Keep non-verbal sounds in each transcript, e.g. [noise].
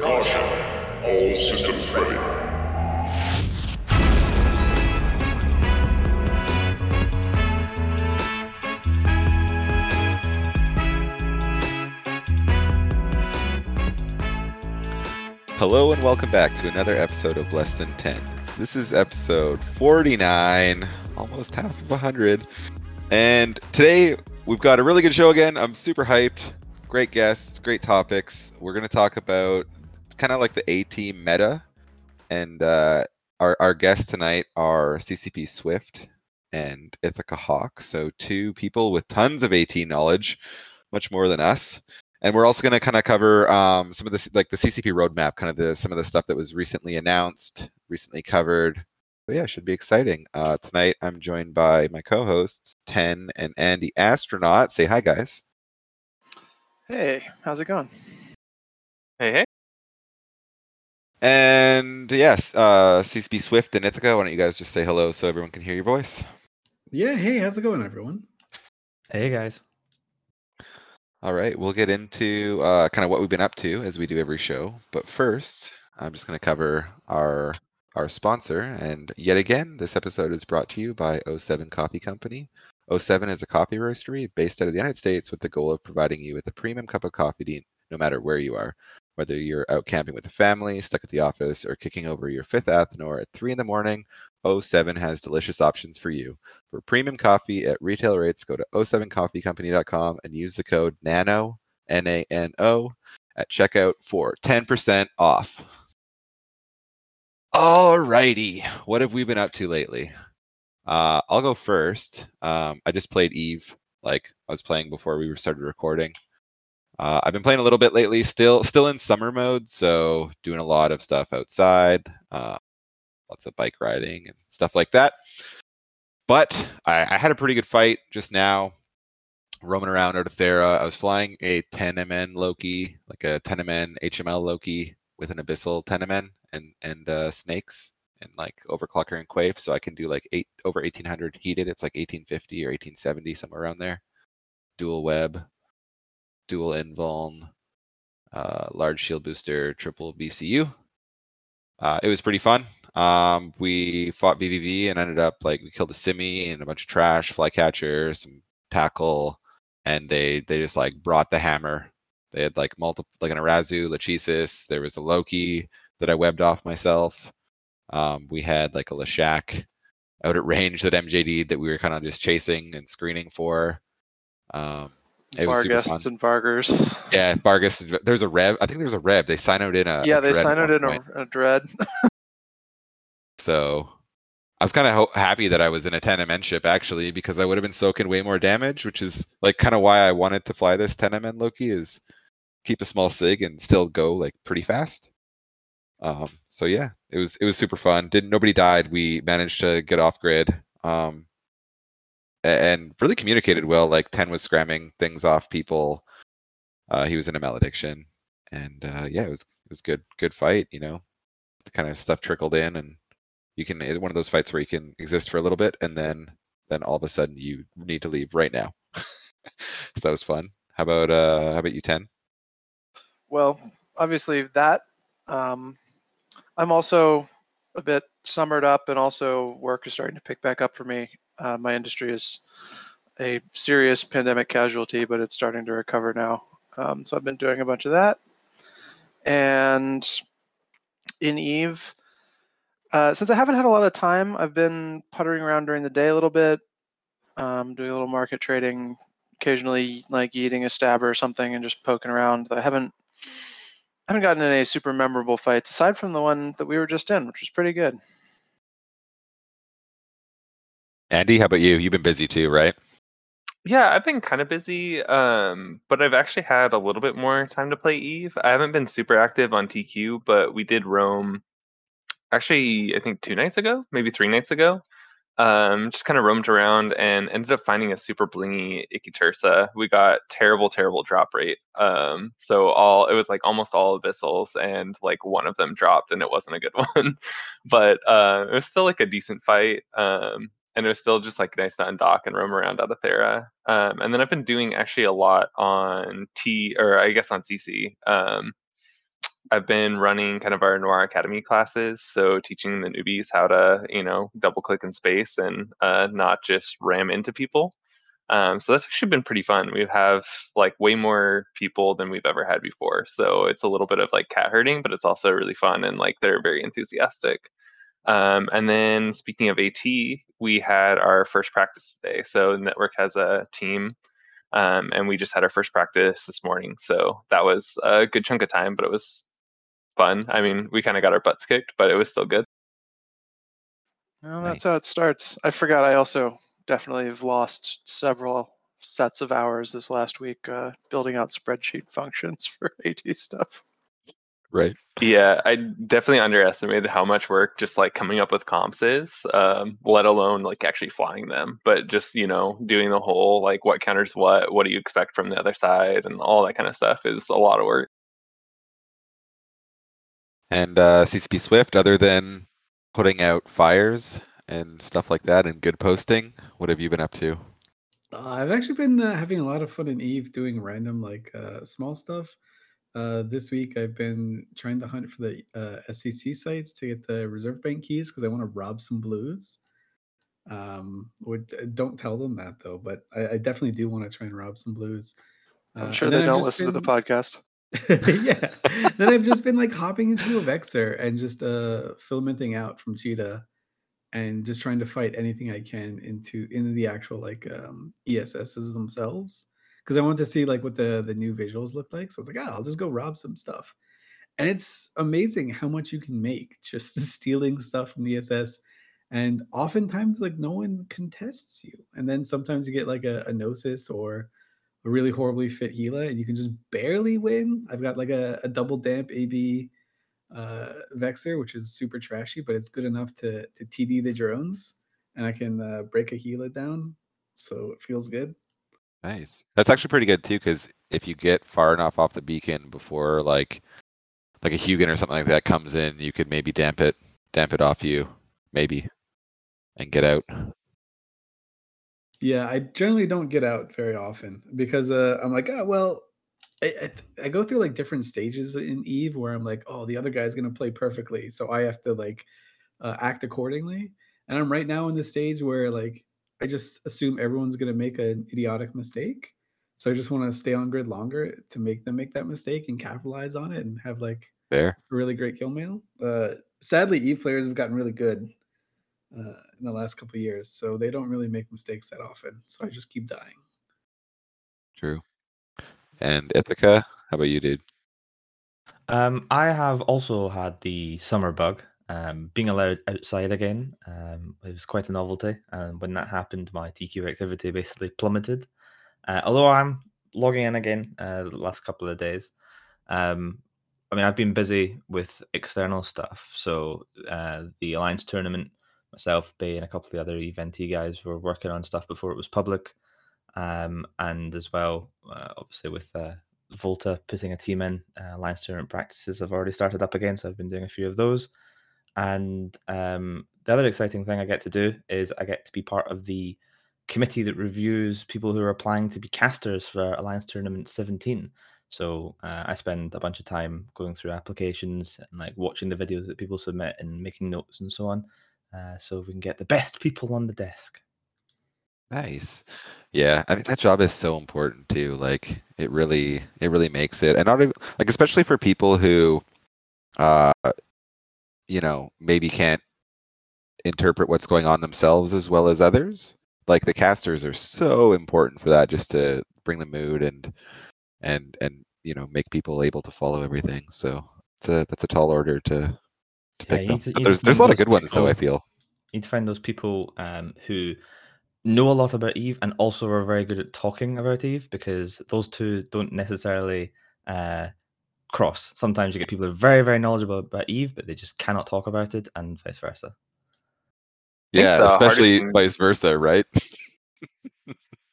Caution. All systems ready. Hello and welcome back to another episode of Less Than 10. This is episode 49, almost half of 100. And today we've got a really good show again. I'm super hyped. Great guests, great topics. We're going to talk about kind of like the A team meta. And uh, our, our guests tonight are CCP Swift and Ithaca Hawk. So, two people with tons of AT knowledge, much more than us and we're also going to kind of cover um, some of the like the CCP roadmap, kind of the some of the stuff that was recently announced, recently covered. But yeah, should be exciting. Uh, tonight, I'm joined by my co-hosts Ten and Andy Astronaut. Say hi, guys. Hey, how's it going? Hey, hey. And yes, uh, CCP Swift and Ithaca. Why don't you guys just say hello so everyone can hear your voice? Yeah, hey, how's it going, everyone? Hey guys. All right, we'll get into uh, kind of what we've been up to as we do every show. But first, I'm just going to cover our our sponsor. And yet again, this episode is brought to you by 07 Coffee Company. 07 is a coffee roastery based out of the United States with the goal of providing you with a premium cup of coffee no matter where you are. Whether you're out camping with the family, stuck at the office, or kicking over your fifth Athanor at 3 in the morning, O7 has delicious options for you. For premium coffee at retail rates, go to o7coffeecompany.com and use the code NANO, N A N O, at checkout for 10% off. Alrighty, what have we been up to lately? Uh, I'll go first. Um, I just played Eve, like I was playing before we started recording. Uh, I've been playing a little bit lately, still still in summer mode, so doing a lot of stuff outside. Uh, lots of bike riding and stuff like that. But I, I had a pretty good fight just now, roaming around out of Thera. I was flying a 10MN Loki, like a 10MN HML Loki with an Abyssal 10MN and and uh, snakes and like overclocker and Quafe, so I can do like eight over 1800 heated. It's like 1850 or 1870 somewhere around there. Dual web, dual invuln, uh, large shield booster, triple BCU. Uh, it was pretty fun. Um, we fought BVV and ended up like we killed a simi and a bunch of trash, flycatcher, some tackle, and they they just like brought the hammer. They had like multiple like an Arazu, Lachesis. There was a Loki that I webbed off myself. Um, we had like a Leshak out at range that MJD that we were kind of just chasing and screening for. Um, it was super fun. Vargurs and Vargurs. Yeah, Vargurs. There's a rev. I think there's a rev. They signed in a yeah, a they signed in a, a dread. [laughs] So I was kind of ho- happy that I was in a 10 MN ship actually because I would have been soaking way more damage, which is like kind of why I wanted to fly this 10 MN Loki is keep a small sig and still go like pretty fast. Um, so yeah, it was it was super fun. Didn't nobody died. We managed to get off grid. Um, and really communicated well. Like 10 was scramming things off people. Uh, he was in a malediction, and uh, yeah, it was it was good good fight. You know, the kind of stuff trickled in, and you can one of those fights where you can exist for a little bit, and then then all of a sudden you need to leave right now. [laughs] so that was fun. How about uh how about you, Ten? well, obviously that. Um, I'm also a bit summered up, and also work is starting to pick back up for me. Uh, my industry is a serious pandemic casualty, but it's starting to recover now. Um, so I've been doing a bunch of that, and in Eve. Uh, since I haven't had a lot of time, I've been puttering around during the day a little bit, um, doing a little market trading, occasionally like eating a stabber or something and just poking around. I haven't haven't gotten in any super memorable fights aside from the one that we were just in, which was pretty good. Andy, how about you? You've been busy too, right? Yeah, I've been kind of busy, um, but I've actually had a little bit more time to play Eve. I haven't been super active on TQ, but we did roam actually, I think two nights ago, maybe three nights ago. Um, just kind of roamed around and ended up finding a super blingy Ikitursa. We got terrible, terrible drop rate. Um, so all it was like almost all abyssals, and like one of them dropped, and it wasn't a good [laughs] one. but uh, it was still like a decent fight. Um, and it was still just like nice to undock and roam around out of Thera. Um, and then I've been doing actually a lot on T or I guess on CC. Um, I've been running kind of our Noir Academy classes, so teaching the newbies how to, you know, double click in space and uh, not just ram into people. Um, so that's actually been pretty fun. We have like way more people than we've ever had before. So it's a little bit of like cat herding, but it's also really fun and like they're very enthusiastic. Um, and then speaking of AT, we had our first practice today. So network has a team, um, and we just had our first practice this morning. So that was a good chunk of time, but it was fun. I mean, we kind of got our butts kicked, but it was still good. Well, that's how it starts. I forgot. I also definitely have lost several sets of hours this last week uh, building out spreadsheet [laughs] functions for AT stuff. Right. Yeah, I definitely underestimated how much work just like coming up with comps is, um, let alone like actually flying them. But just, you know, doing the whole like what counters what, what do you expect from the other side, and all that kind of stuff is a lot of work. And uh, CCP Swift, other than putting out fires and stuff like that and good posting, what have you been up to? Uh, I've actually been uh, having a lot of fun in Eve doing random like uh, small stuff. Uh, this week I've been trying to hunt for the uh, SCC sites to get the reserve bank keys because I want to rob some blues. Um, would uh, don't tell them that though, but I, I definitely do want to try and rob some blues. I'm Uh, sure they don't listen to the podcast. [laughs] yeah. [laughs] then I've just been like hopping into a Vexor and just uh filamenting out from Cheetah and just trying to fight anything I can into into the actual like um ESSs themselves. Because I want to see like what the the new visuals look like. So I was like, ah, I'll just go rob some stuff. And it's amazing how much you can make just [laughs] stealing stuff from the SS. And oftentimes like no one contests you. And then sometimes you get like a, a gnosis or a really horribly fit Gila, and you can just barely win. I've got like a, a double damp AB uh, Vexor, which is super trashy, but it's good enough to to TD the drones, and I can uh, break a Gila down, so it feels good. Nice. That's actually pretty good too, because if you get far enough off the beacon before like like a Hugin or something like that comes in, you could maybe damp it damp it off you, maybe, and get out. Yeah, I generally don't get out very often because uh, I'm like, oh well, I, I, I go through like different stages in Eve where I'm like, oh, the other guy's gonna play perfectly, so I have to like uh, act accordingly. And I'm right now in the stage where like I just assume everyone's gonna make an idiotic mistake, so I just want to stay on grid longer to make them make that mistake and capitalize on it and have like Fair. a really great kill mail. Uh, sadly, Eve players have gotten really good uh, in the last couple of years, so they don't really make mistakes that often. So I just keep dying. True. And Ithaca, how about you, dude? Um, I have also had the summer bug. Um, being allowed outside again, um, it was quite a novelty. And when that happened, my TQ activity basically plummeted. Uh, although I'm logging in again uh, the last couple of days. Um, I mean, I've been busy with external stuff. So uh, the Alliance tournament, myself, Bay, and a couple of the other eventee guys were working on stuff before it was public. Um, and as well, uh, obviously, with uh, Volta putting a team in. Uh, Alliance tournament practices have already started up again, so I've been doing a few of those. And um, the other exciting thing I get to do is I get to be part of the committee that reviews people who are applying to be casters for Alliance Tournament 17. So uh, I spend a bunch of time going through applications and like watching the videos that people submit and making notes and so on, uh, so we can get the best people on the desk. Nice. Yeah, I mean that job is so important too. Like it really it really makes it. And not even like especially for people who uh you know, maybe can't interpret what's going on themselves as well as others. Like the casters are so important for that just to bring the mood and and and you know, make people able to follow everything. So it's a that's a tall order to to Yeah, pick them. to- But there's there's a lot of good ones though, I feel. You need to find those people um, who know a lot about Eve and also are very good at talking about Eve because those two don't necessarily uh, cross. Sometimes you get people who are very, very knowledgeable about Eve, but they just cannot talk about it, and vice versa. Yeah, the hardest especially thing- vice versa, right?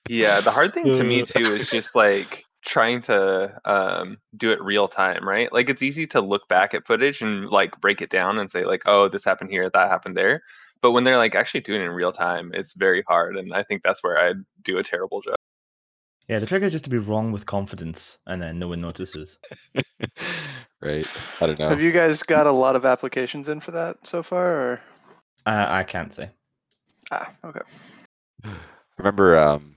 Yeah, the hard thing to me too is just like trying to um, do it real time, right? Like it's easy to look back at footage and like break it down and say like, oh, this happened here, that happened there. But when they're like actually doing it in real time, it's very hard, and I think that's where I do a terrible job. Yeah, the trick is just to be wrong with confidence, and then no one notices. [laughs] right? I don't know. Have you guys [laughs] got a lot of applications in for that so far? Or Uh, I can't say. ah, okay. [sighs] Remember um,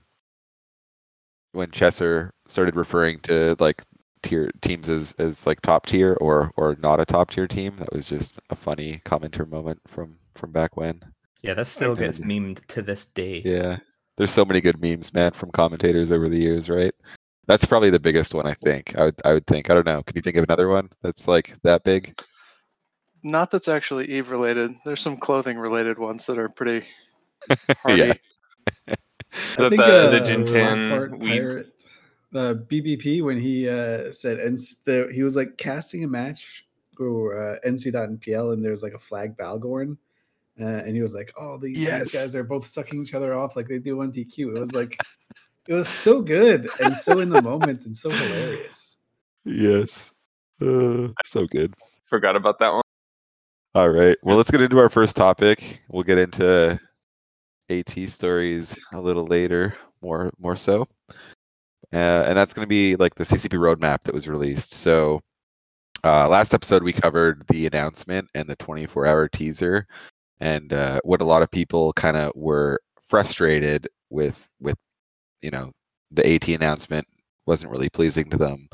when Chesser started referring to like tier teams as, as like top tier or or not a top tier team? That was just a funny commenter moment from from back when. Yeah, that still gets memed to this day. Yeah, there's so many good memes, man, from commentators over the years, right? That's probably the biggest one, I think. I would I would think. I don't know. Can you think of another one that's like that big? Not that's actually Eve related. There's some clothing related ones that are pretty [laughs] hardy. Yeah. The- think, the- the uh, Gen 10 Lockport weeds. Pirate, uh, BBP when he uh, said and the, he was like casting a match or uh, NC.NPL and there's like a flag Bhaalgorn. Uh, and he was like, "Oh, the, Yes. these guys are both sucking each other off like they do on DQ." It was like, it was so good and so in the moment and so hilarious. Yes. Uh, so good. Forgot about that one. All right. Well, let's get into our first topic. We'll get into AT stories a little later, more more so. Uh, and that's going to be like the CCP roadmap that was released. So, uh, last episode we covered the announcement and the 24-hour teaser, and uh, what a lot of people kind of were frustrated with with you know the AT announcement wasn't really pleasing to them.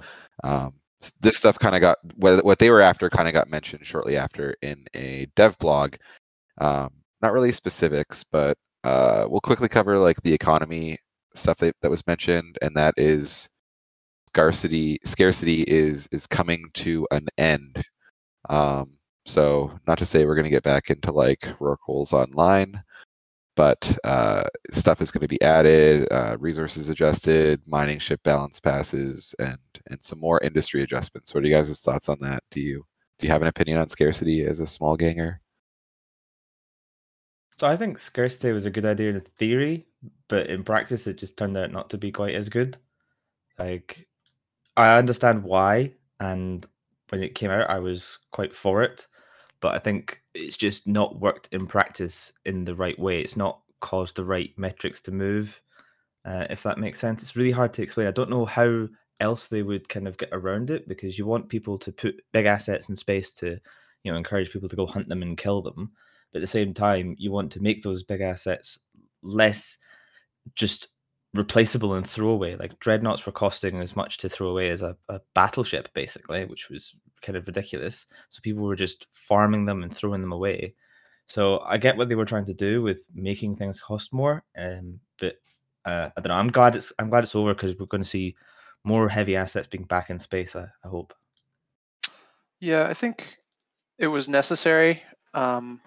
Um, this stuff kind of got what, they were after kind of got mentioned shortly after in a dev blog. Um, not really specifics, but uh, we'll quickly cover like the economy stuff that, that was mentioned, and that is scarcity. Scarcity is is coming to an end. Um, so not to say we're going to get back into like Rorquals online, but uh, stuff is going to be added, uh, resources adjusted, mining ship balance passes, and and some more industry adjustments. What are you guys' thoughts on that? Do you do you have an opinion on scarcity as a small ganger? So I think scarcity was a good idea in theory, but in practice it just turned out not to be quite as good. Like I understand why, and when it came out, I was quite for it, but I think it's just not worked in practice in the right way. It's not caused the right metrics to move. Uh, if that makes sense, it's really hard to explain. I don't know how else they would kind of get around it because you want people to put big assets in space to, you know, encourage people to go hunt them and kill them. But at the same time, you want to make those big assets less just replaceable and throwaway. Like dreadnoughts were costing as much to throw away as a, a battleship, basically, which was kind of ridiculous. So people were just farming them and throwing them away. So I get what they were trying to do with making things cost more, um, but uh, I don't know. I'm glad it's I'm glad it's over because we're going to see more heavy assets being back in space. I, I hope. Yeah, I think it was necessary. Um,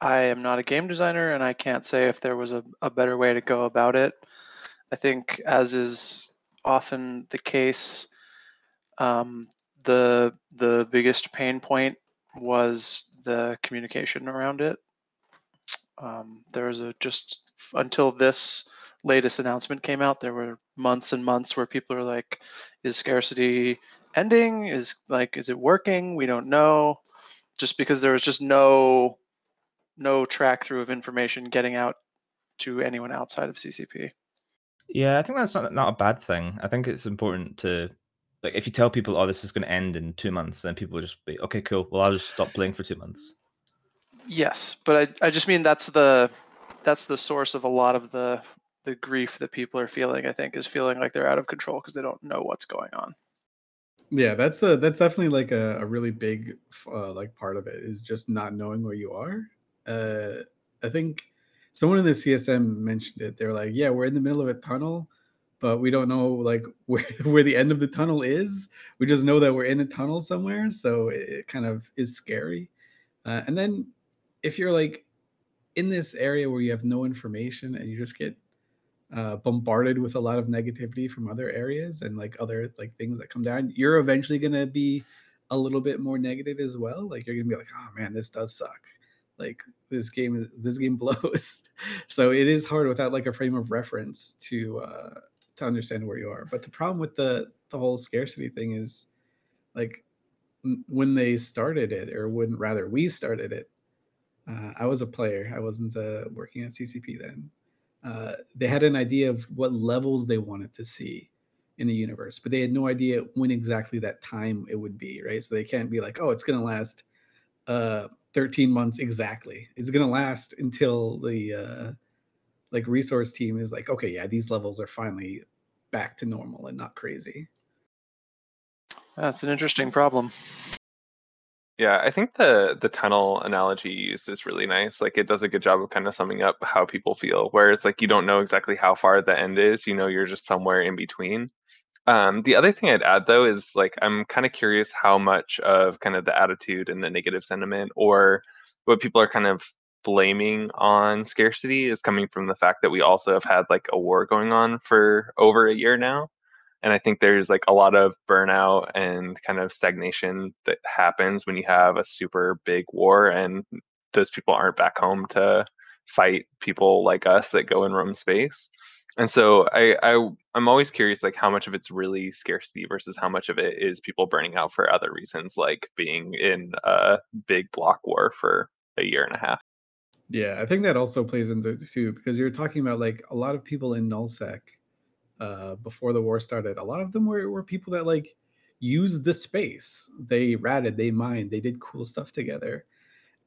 I am not a game designer, and I can't say if there was a, a better way to go about it. I think, as is often the case, um, the the biggest pain point was the communication around it. Um, there was a just until this latest announcement came out, there were months and months where people are like, "Is scarcity ending? Is like, is it working? We don't know." Just because there was just no no track through of information getting out to anyone outside of CCP. Yeah, I think that's not not a bad thing. I think it's important to like if you tell people, "Oh, this is going to end in two months," then people will just be, "Okay, cool. Well, I'll just stop playing for two months." Yes, but I, I just mean that's the that's the source of a lot of the the grief that people are feeling. I think is feeling like they're out of control because they don't know what's going on. Yeah, that's a that's definitely like a, a really big uh, like part of it is just not knowing where you are. Uh, I think someone in the CSM mentioned it. They're like, "Yeah, we're in the middle of a tunnel, but we don't know like [laughs] where where the end of the tunnel is. We just know that we're in a tunnel somewhere, so it, it kind of is scary." Uh, and then if you're like in this area where you have no information and you just get uh, bombarded with a lot of negativity from other areas and like other like things that come down, you're eventually gonna be a little bit more negative as well. Like you're gonna be like, oh man, this does suck. Like this game is this game [laughs] blows. so it is hard without like a frame of reference to uh to understand where you are. But the problem with the the whole scarcity thing is like when they started it, or when rather we started it, uh, I was a player. I wasn't uh, working at CCP then uh, they had an idea of what levels they wanted to see in the universe, but they had no idea when exactly that time it would be, right? So they can't be like, oh, it's going to last uh 13 months exactly. It's going to last until the uh like resource team is like, okay, yeah, these levels are finally back to normal and not crazy. That's an interesting problem. Yeah, I think the the tunnel analogy used is really nice. Like it does a good job of kind of summing up how people feel, where it's like you don't know exactly how far the end is, you know, you're just somewhere in between. Um, the other thing I'd add though is like I'm kind of curious how much of kind of the attitude and the negative sentiment or what people are kind of blaming on scarcity is coming from the fact that we also have had like a war going on for over a year now. And i think there's like a lot of burnout and kind of stagnation that happens when you have a super big war and those people aren't back home to fight people like us that go and roam space and so I, I i'm always curious like how much of it's really scarcity versus how much of it is people burning out for other reasons like being in a big block war for a year and a half Yeah, I think that also plays into it too because you're talking about like a lot of people in nullsec uh, before the war started. A lot of them were, were people that like used the space. They ratted, they mined, they did cool stuff together.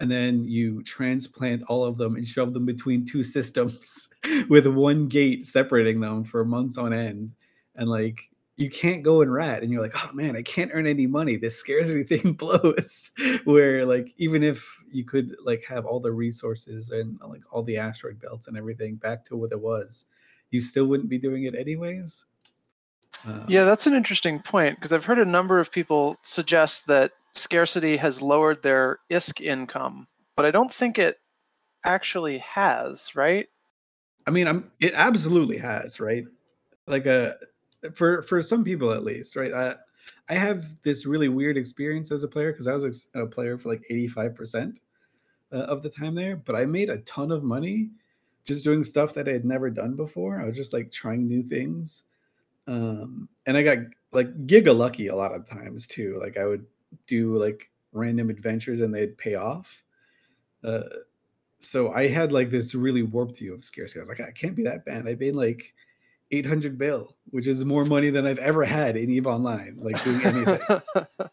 And then you transplant all of them and shove them between two systems [laughs] with one gate separating them for months on end. And like you can't go and rat and you're like, oh man, I can't earn any money. This scarcity [laughs] thing blows. Where like even if you could like have all the resources and like all the asteroid belts and everything back to what it was, you still wouldn't be doing it anyways. Yeah, that's an interesting point because I've heard a number of people suggest that scarcity has lowered their ISK income, but I don't think it actually has, right? I mean, I'm it absolutely has, right? Like a for for some people at least, right? I I have this really weird experience as a player because I was a, player for like 85% uh, of the time there, but I made a ton of money just doing stuff that I had never done before. I was just like trying new things. Um and I got like giga lucky a lot of times too. Like I would do like random adventures and they'd pay off. Uh so I had like this really warped view of scarcity. I was like, I can't be that bad. I made like 800 bill, which is more money than I've ever had in Eve Online, like doing anything. [laughs]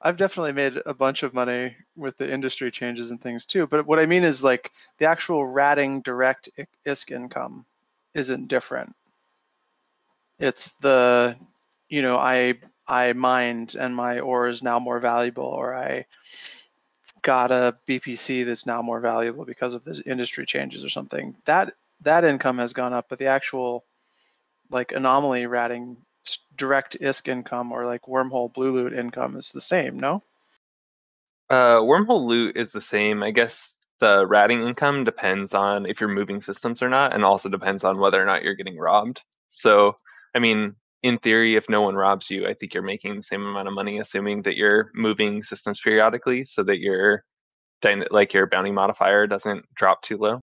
I've definitely made a bunch of money with the industry changes and things too. But what I mean is like the actual ratting direct ISK income isn't different. It's the, you know, I I mined and my ore is now more valuable, or I got a BPC that's now more valuable because of the industry changes or something. That that income has gone up, but the actual like anomaly ratting direct ISK income or like wormhole blue loot income is the same, no? Uh, wormhole loot is the same. I guess the ratting income depends on if you're moving systems or not, and also depends on whether or not you're getting robbed. So, I mean, in theory, if no one robs you, I think you're making the same amount of money, assuming that you're moving systems periodically, so that your like your bounty modifier doesn't drop too low.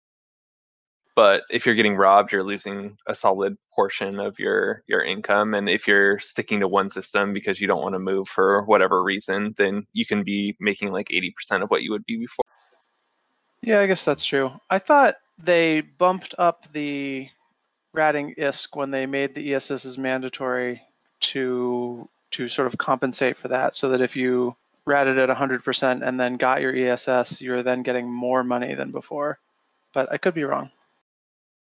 But if you're getting robbed, you're losing a solid portion of your your income. And if you're sticking to one system because you don't want to move for whatever reason, then you can be making like 80% of what you would be before. Yeah, I guess that's true. I thought they bumped up the ratting ISK when they made the ESSs mandatory to to sort of compensate for that, so that if you ratted at 100% and then got your ESS, you're then getting more money than before. But I could be wrong.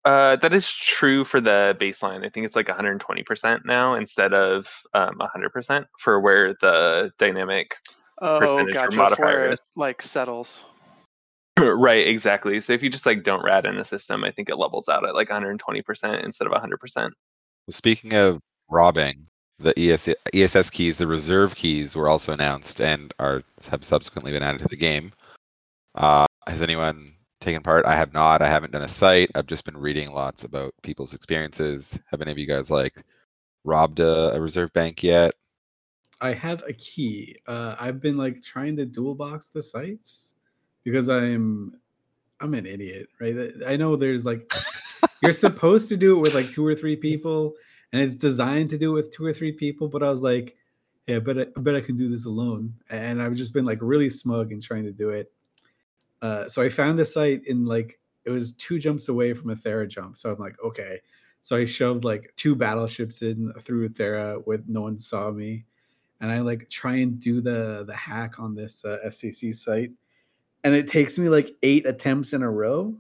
Uh, that is true for the baseline. I think it's like 120% now instead of um, 100% for where the dynamic Oh, Percentage gotcha. modifier For is. like settles. [clears throat] right, exactly. So if you just like don't rat in a system, I think it levels out at like 120% instead of 100%. Speaking of robbing, the ES, ESS keys, the reserve keys were also announced and are have subsequently been added to the game. Uh, has anyone taken part? I have not. I haven't done a site. I've just been reading lots about people's experiences. Have any of you guys like robbed a, a reserve bank yet? I have a key. Uh, I've been like trying to dual box the sites because I'm I'm an idiot, right? I know there's like you're supposed to do it with like two or three people, and it's designed to do it with two or three people. But I was like, yeah, but I, I bet I can do this alone. And I've just been like really smug and trying to do it. Uh, so I found the site in like it was two jumps away from a Thera jump. So I'm like, okay. So I shoved like two battleships in through Thera with no one saw me, and I like try and do the the hack on this uh, SCC site, and it takes me like eight attempts in a row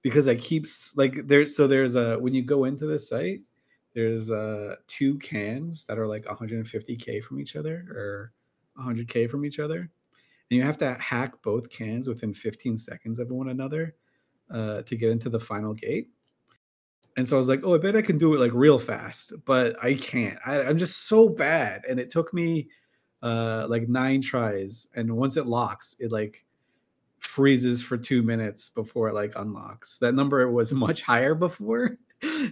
because I keeps like there's so there's a when you go into the site, there's uh two cans that are like 150k from each other or 100k from each other, and you have to hack both cans within 15 seconds of one another uh, to get into the final gate. And so I was like, oh, I bet I can do it like real fast, but I can't. I, I'm just so bad. And it took me uh, like nine tries. And once it locks, it like freezes for two minutes before it like unlocks. That number was [laughs] much higher before.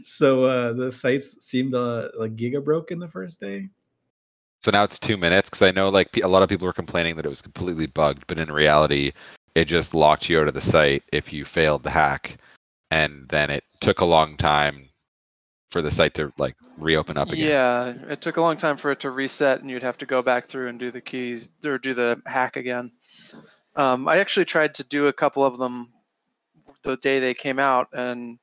so uh, the sites seemed uh, like giga broke in the first day. So now it's two minutes because I know like a lot of people were complaining that it was completely bugged, but in reality, it just locked you out of the site if you failed the hack, and then it took a long time for the site to like reopen up again. Yeah, it took a long time for it to reset, and you'd have to go back through and do the keys or do the hack again. Um, I actually tried to do a couple of them the day they came out, and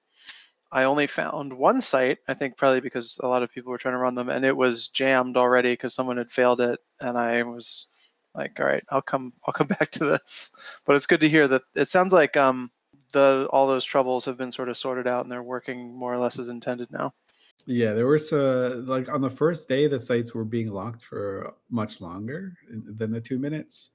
I only found one site. I think probably because a lot of people were trying to run them, and it was jammed already because someone had failed it, and I was like, "All right, I'll come, I'll come [laughs] back to this." But it's good to hear that it sounds like um, the all those troubles have been sort of sorted out, and they're working more or less as intended now. Yeah, there was uh, like on the first day, the sites were being locked for much longer than the two minutes.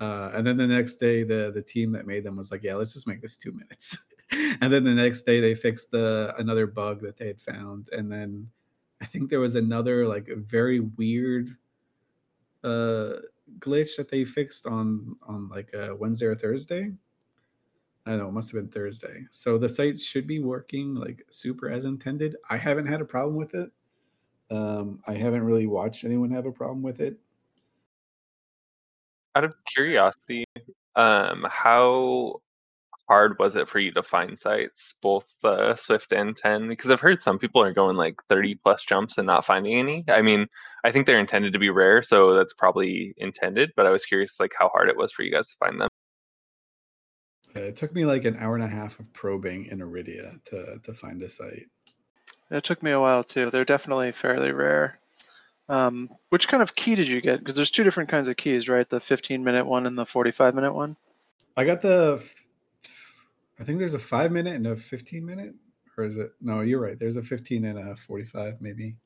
Uh, and then the next day, the the team that made them was like, "Yeah, let's just make this two minutes." [laughs] and then the next day, they fixed the another bug that they had found, and then I think there was another like very weird uh, glitch that they fixed on on like a Wednesday or Thursday. I don't know, it must have been Thursday. So the sites should be working like super as intended. I haven't had a problem with it. Um, I haven't really watched anyone have a problem with it. Out of curiosity, um, how hard was it for you to find sites, both uh, Swift and 10? Because I've heard some people are going like 30 plus jumps and not finding any. I mean, I think they're intended to be rare, so that's probably intended. But I was curious, like, how hard it was for you guys to find them. Uh, It took me like an hour and a half of probing in Aridia to to find a site. It took me a while too. They're definitely fairly rare. Um, which kind of key did you get? Because there's two different kinds of keys, right? The 15 minute one and the 45 minute one. I got the, I think there's a five minute and a 15 minute, or is it? No, you're right. There's a 15 and a 45, maybe.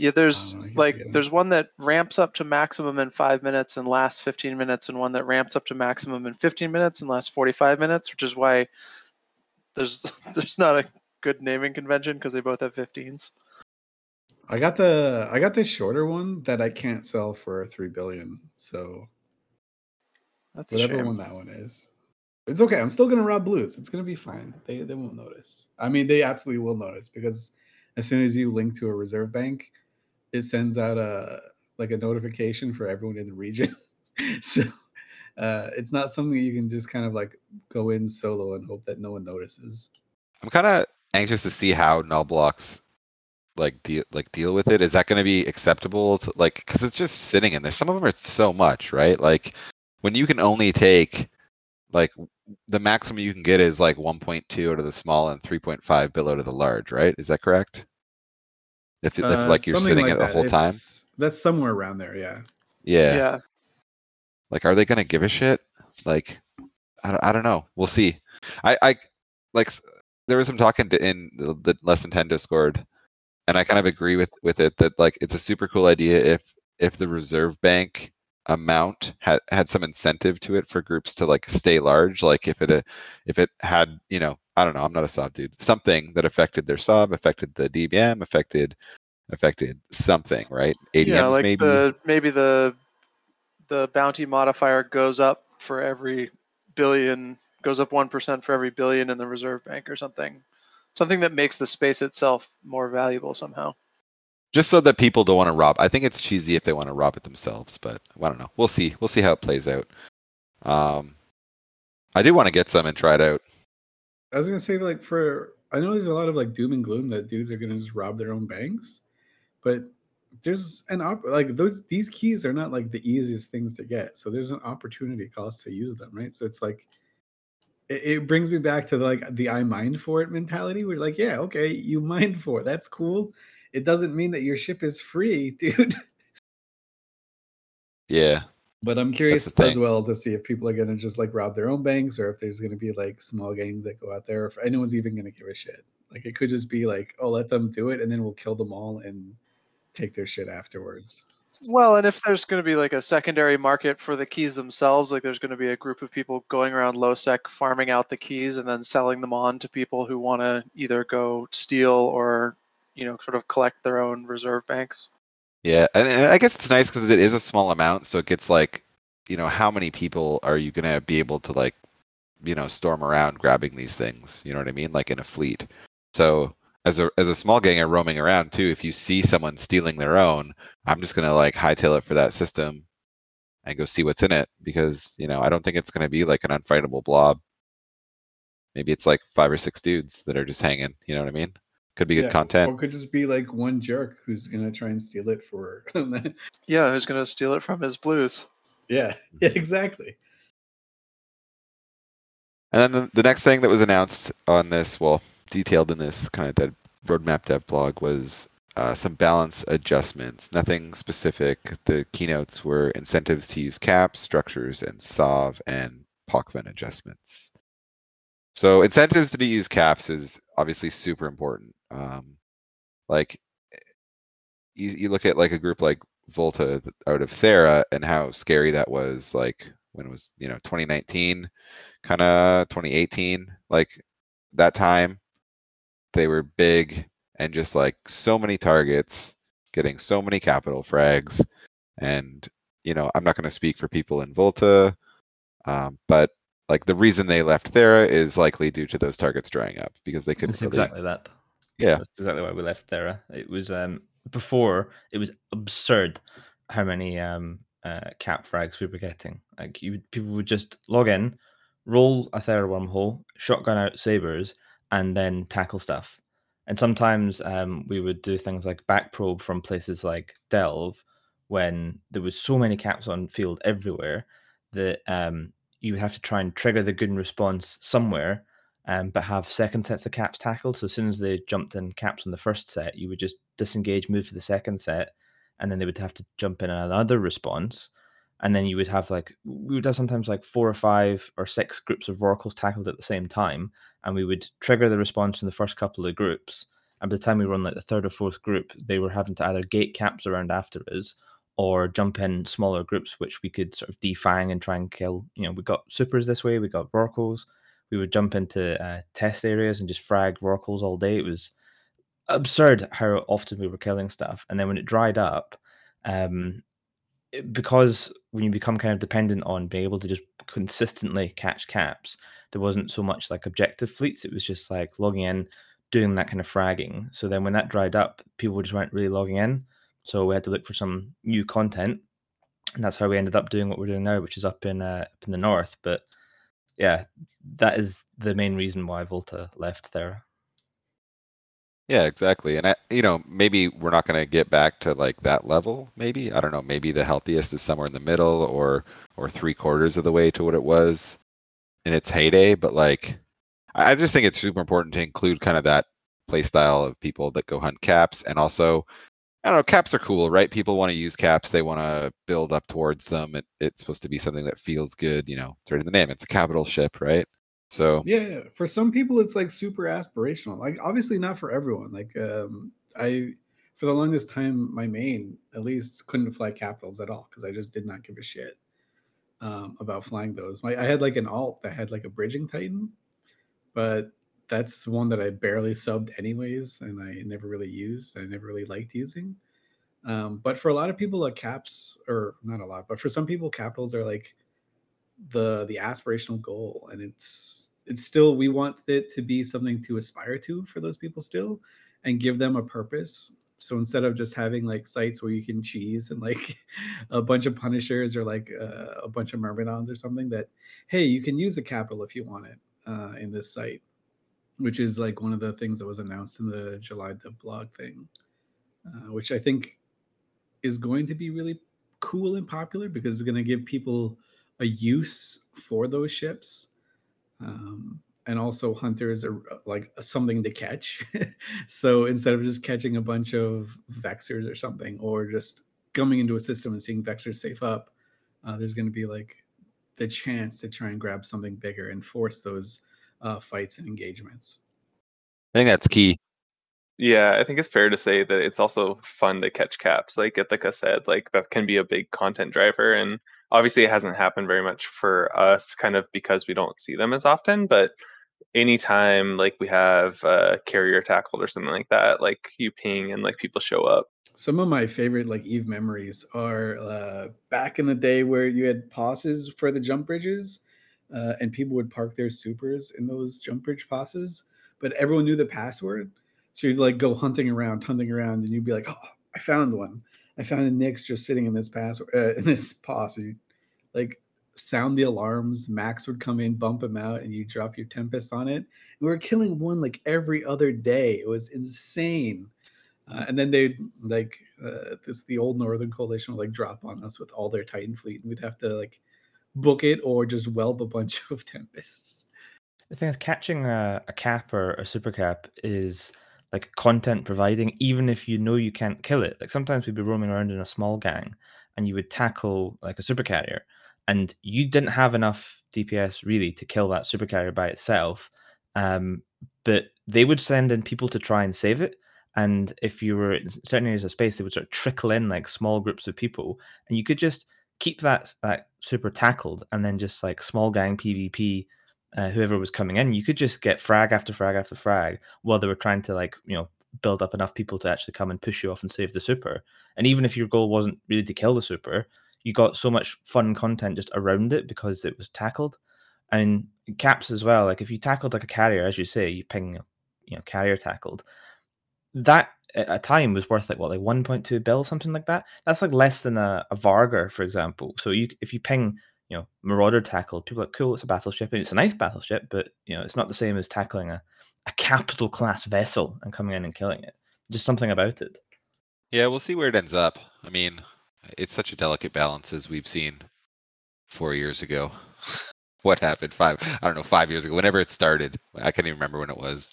Yeah, there's like forgetting. there's one that ramps up to maximum in five minutes and lasts 15 minutes, and one that ramps up to maximum in 15 minutes and lasts 45 minutes, which is why there's [laughs] there's not a good naming convention because they both have 15s. I got the I got the shorter one that I can't sell for three billion. So That's a whatever shame. one that one is, it's okay. I'm still gonna rob blues. It's gonna be fine. They they won't notice. I mean, they absolutely will notice because as soon as you link to a reserve bank, it sends out a like a notification for everyone in the region. [laughs] so uh, it's not something you can just kind of like go in solo and hope that no one notices. I'm kind of anxious to see how null blocks like deal like deal with it. Is that going to be acceptable? To, like, because it's just sitting in there. Some of them are so much, right? Like, when you can only take like the maximum you can get is like 1.2 out of the small and 3.5 below to the large, right? Is that correct? If, if Uh, like you're sitting like it the that. whole time, That's somewhere around there. Yeah. yeah. yeah. Like, are they gonna give a shit? Like, I don't, I don't know. We'll see. I, I like there was some talking to, in the, the less than ten Discord, and I kind of agree with with it that like it's a super cool idea if if the reserve bank amount had had some incentive to it for groups to like stay large. Like if it uh, if it had you know I don't know I'm not a sov dude something that affected their sov affected the DBM affected affected something right ADMs yeah, like maybe the maybe the the bounty modifier goes up for every billion, goes up one percent for every billion in the reserve bank or something. Something that makes the space itself more valuable somehow. just so that people don't want to rob. I think it's cheesy if they want to rob it themselves, but I don't know. We'll see. We'll see how it plays out. Um, I do want to get some and try it out. I was gonna say like for I know there's a lot of like doom and gloom that dudes are gonna just rob their own banks, but there's an op like those these keys are not like the easiest things to get. So there's an opportunity cost to use them, right? So it's like it, it brings me back to like the I mind for it mentality. We're like, yeah, okay, you mind for it. That's cool. It doesn't mean that your ship is free, [laughs] dude. Yeah. But I'm curious as well to see if people are gonna just like rob their own banks or if there's gonna be like small gangs that go out there, or if anyone's even gonna give a shit. Like it could just be like, oh, let them do it, and then we'll kill them all and take their shit afterwards. Well, and if there's going to be like a secondary market for the keys themselves, like there's going to be a group of people going around low sec farming out the keys and then selling them on to people who want to either go steal or, you know, sort of collect their own reserve banks. Yeah, and, and I guess it's nice because it is a small amount, so it gets like, you know, how many people are you gonna be able to like, you know, storm around grabbing these things? You know what I mean? Like in a fleet. So as a as a small ganger roaming around too, if you see someone stealing their own, I'm just gonna like hightail it for that system and go see what's in it because you know I don't think it's gonna be like an unfightable blob. Maybe it's like five or six dudes that are just hanging. You know what I mean? Could be good Yeah, content. Or could just be like one jerk who's gonna try and steal it for [laughs] Yeah, who's going to steal it from his blues? Yeah, yeah, mm-hmm. [laughs] exactly. And then the, the next thing that was announced on this, well, detailed in this kind of dev, roadmap dev blog was uh, some balance adjustments. Nothing specific. The keynotes were incentives to use caps, structures, and SOV and Pochven adjustments. So incentives to use caps is obviously super important. Um, like you, you look at like a group like Volta out of Thera and how scary that was like when it was, you know, 2019 kind of 2018 like that time they were big and just like so many targets getting so many capital frags and you know i'm not going to speak for people in volta um, but like the reason they left thera is likely due to those targets drying up because they couldn't really exactly that. yeah That's exactly why we left there. It was um before it was absurd how many um uh, cap frags we were getting. Like you, people would just log in, roll a third wormhole, shotgun out Sabres, and then tackle stuff. And sometimes um, we would do things like back probe from places like Delve, when there was so many caps on field everywhere that um, you would have to try and trigger the good response somewhere um, but have second sets of caps tackled. So as soon as they jumped in caps on the first set, you would just disengage, move to the second set, and then they would have to jump in another response. And then you would have like we would have sometimes like four or five or six groups of oracles tackled at the same time, and we would trigger the response in the first couple of groups. And by the time we run like the third or fourth group, they were having to either gate caps around after us or jump in smaller groups, which we could sort of defang and try and kill. You know, we got supers this way, we got oracles we would jump into uh, test areas and just frag oracles all day. It was absurd how often we were killing stuff. And then when it dried up, um, because when you become kind of dependent on being able to just consistently catch caps, there wasn't so much like objective fleets. It was just like logging in, doing that kind of fragging. So then when that dried up, people just weren't really logging in. So we had to look for some new content. And that's how we ended up doing what we're doing now, which is up in uh, up in the north. But yeah, that is the main reason why Volta left there. Yeah exactly and I, you know maybe we're not going to get back to like that level maybe i don't know maybe the healthiest is somewhere in the middle or or three quarters of the way to what it was in its heyday but like i just think it's super important to include kind of that play style of people that go hunt caps and also i don't know caps are cool right? People want to use caps they want to build up towards them it, it's supposed to be something that feels good you know it's right in the name it's a capital ship right so Yeah, for some people it's like super aspirational. Like obviously not for everyone. Like um I for the longest time my main at least couldn't fly capitals at all because I just did not give a shit um about flying those. My I had like an alt that had like a bridging titan, but that's one that I barely subbed anyways and I never really used. I never really liked using. Um, but for a lot of people, like caps, or not a lot, but for some people, capitals are like the the aspirational goal and it's it's still we want it to be something to aspire to for those people still and give them a purpose. So instead of just having like sites where you can cheese and like [laughs] a bunch of punishers or like uh, a bunch of myrmidons or something that hey you can use a capital if you want it uh, in this site which is like one of the things that was announced in the july dev blog thing uh, which i think is going to be really cool and popular because it's going to give people a use for those ships Um, and also hunters are like something to catch. [laughs] so instead of just catching a bunch of vexors or something, or just coming into a system and seeing vexors safe up, uh, there's going to be like the chance to try and grab something bigger and force those uh, fights and engagements. I think that's key. Yeah, I think it's fair to say that it's also fun to catch caps. Like Ithaca said, like that can be a big content driver. And obviously it hasn't happened very much for us kind of because we don't see them as often, but anytime like we have a carrier tackled or something like that, like you ping and like people show up. Some of my favorite like Eve memories are uh, back in the day where you had POSes for the jump bridges, uh, and people would park their supers in those jump bridge POSes, but everyone knew the password. So you'd like go hunting around, hunting around, and you'd be like, "Oh, I found one! I found the Nyx just sitting in this POS uh, [laughs] in this POS." So like sound the alarms. Machs would come in, bump him out, and you drop your Tempest on it. We were killing one like every other day. It was insane. Uh, and then they'd like uh, this the old Northern Coalition would like drop on us with all their Titan fleet, and we'd have to like book it or just whelp a bunch [laughs] of Tempests. The thing is, catching a, a cap or a super cap is like content providing, even if you know you can't kill it. Like sometimes we'd be roaming around in a small gang, and you would tackle like a super carrier, and you didn't have enough DPS really to kill that super carrier by itself. Um, but they would send in people to try and save it. And if you were in certain areas of space, they would sort of trickle in like small groups of people, and you could just keep that that super tackled, and then just like small gang PvP. Uh, whoever was coming in, you could just get frag after frag after frag while they were trying to like you know build up enough people to actually come and push you off and save the super. And even if your goal wasn't really to kill the super, you got so much fun content just around it because it was tackled. And caps as well. Like if you tackled like a carrier, as you say, you ping, you know, carrier tackled. That at a time was worth like what, like 1.2 bill, something like that. That's like less than a, a Vargur, for example. So you if you ping, you know, Marauder tackled, people are like, cool, it's a battleship, and it's a nice battleship, but you know, it's not the same as tackling a, a capital class vessel and coming in and killing it. Just something about it. Yeah, we'll see where it ends up. I mean, it's such a delicate balance as we've seen four years ago. [laughs] what happened five? I don't know, five years ago, whenever it started. I can't even remember when it was.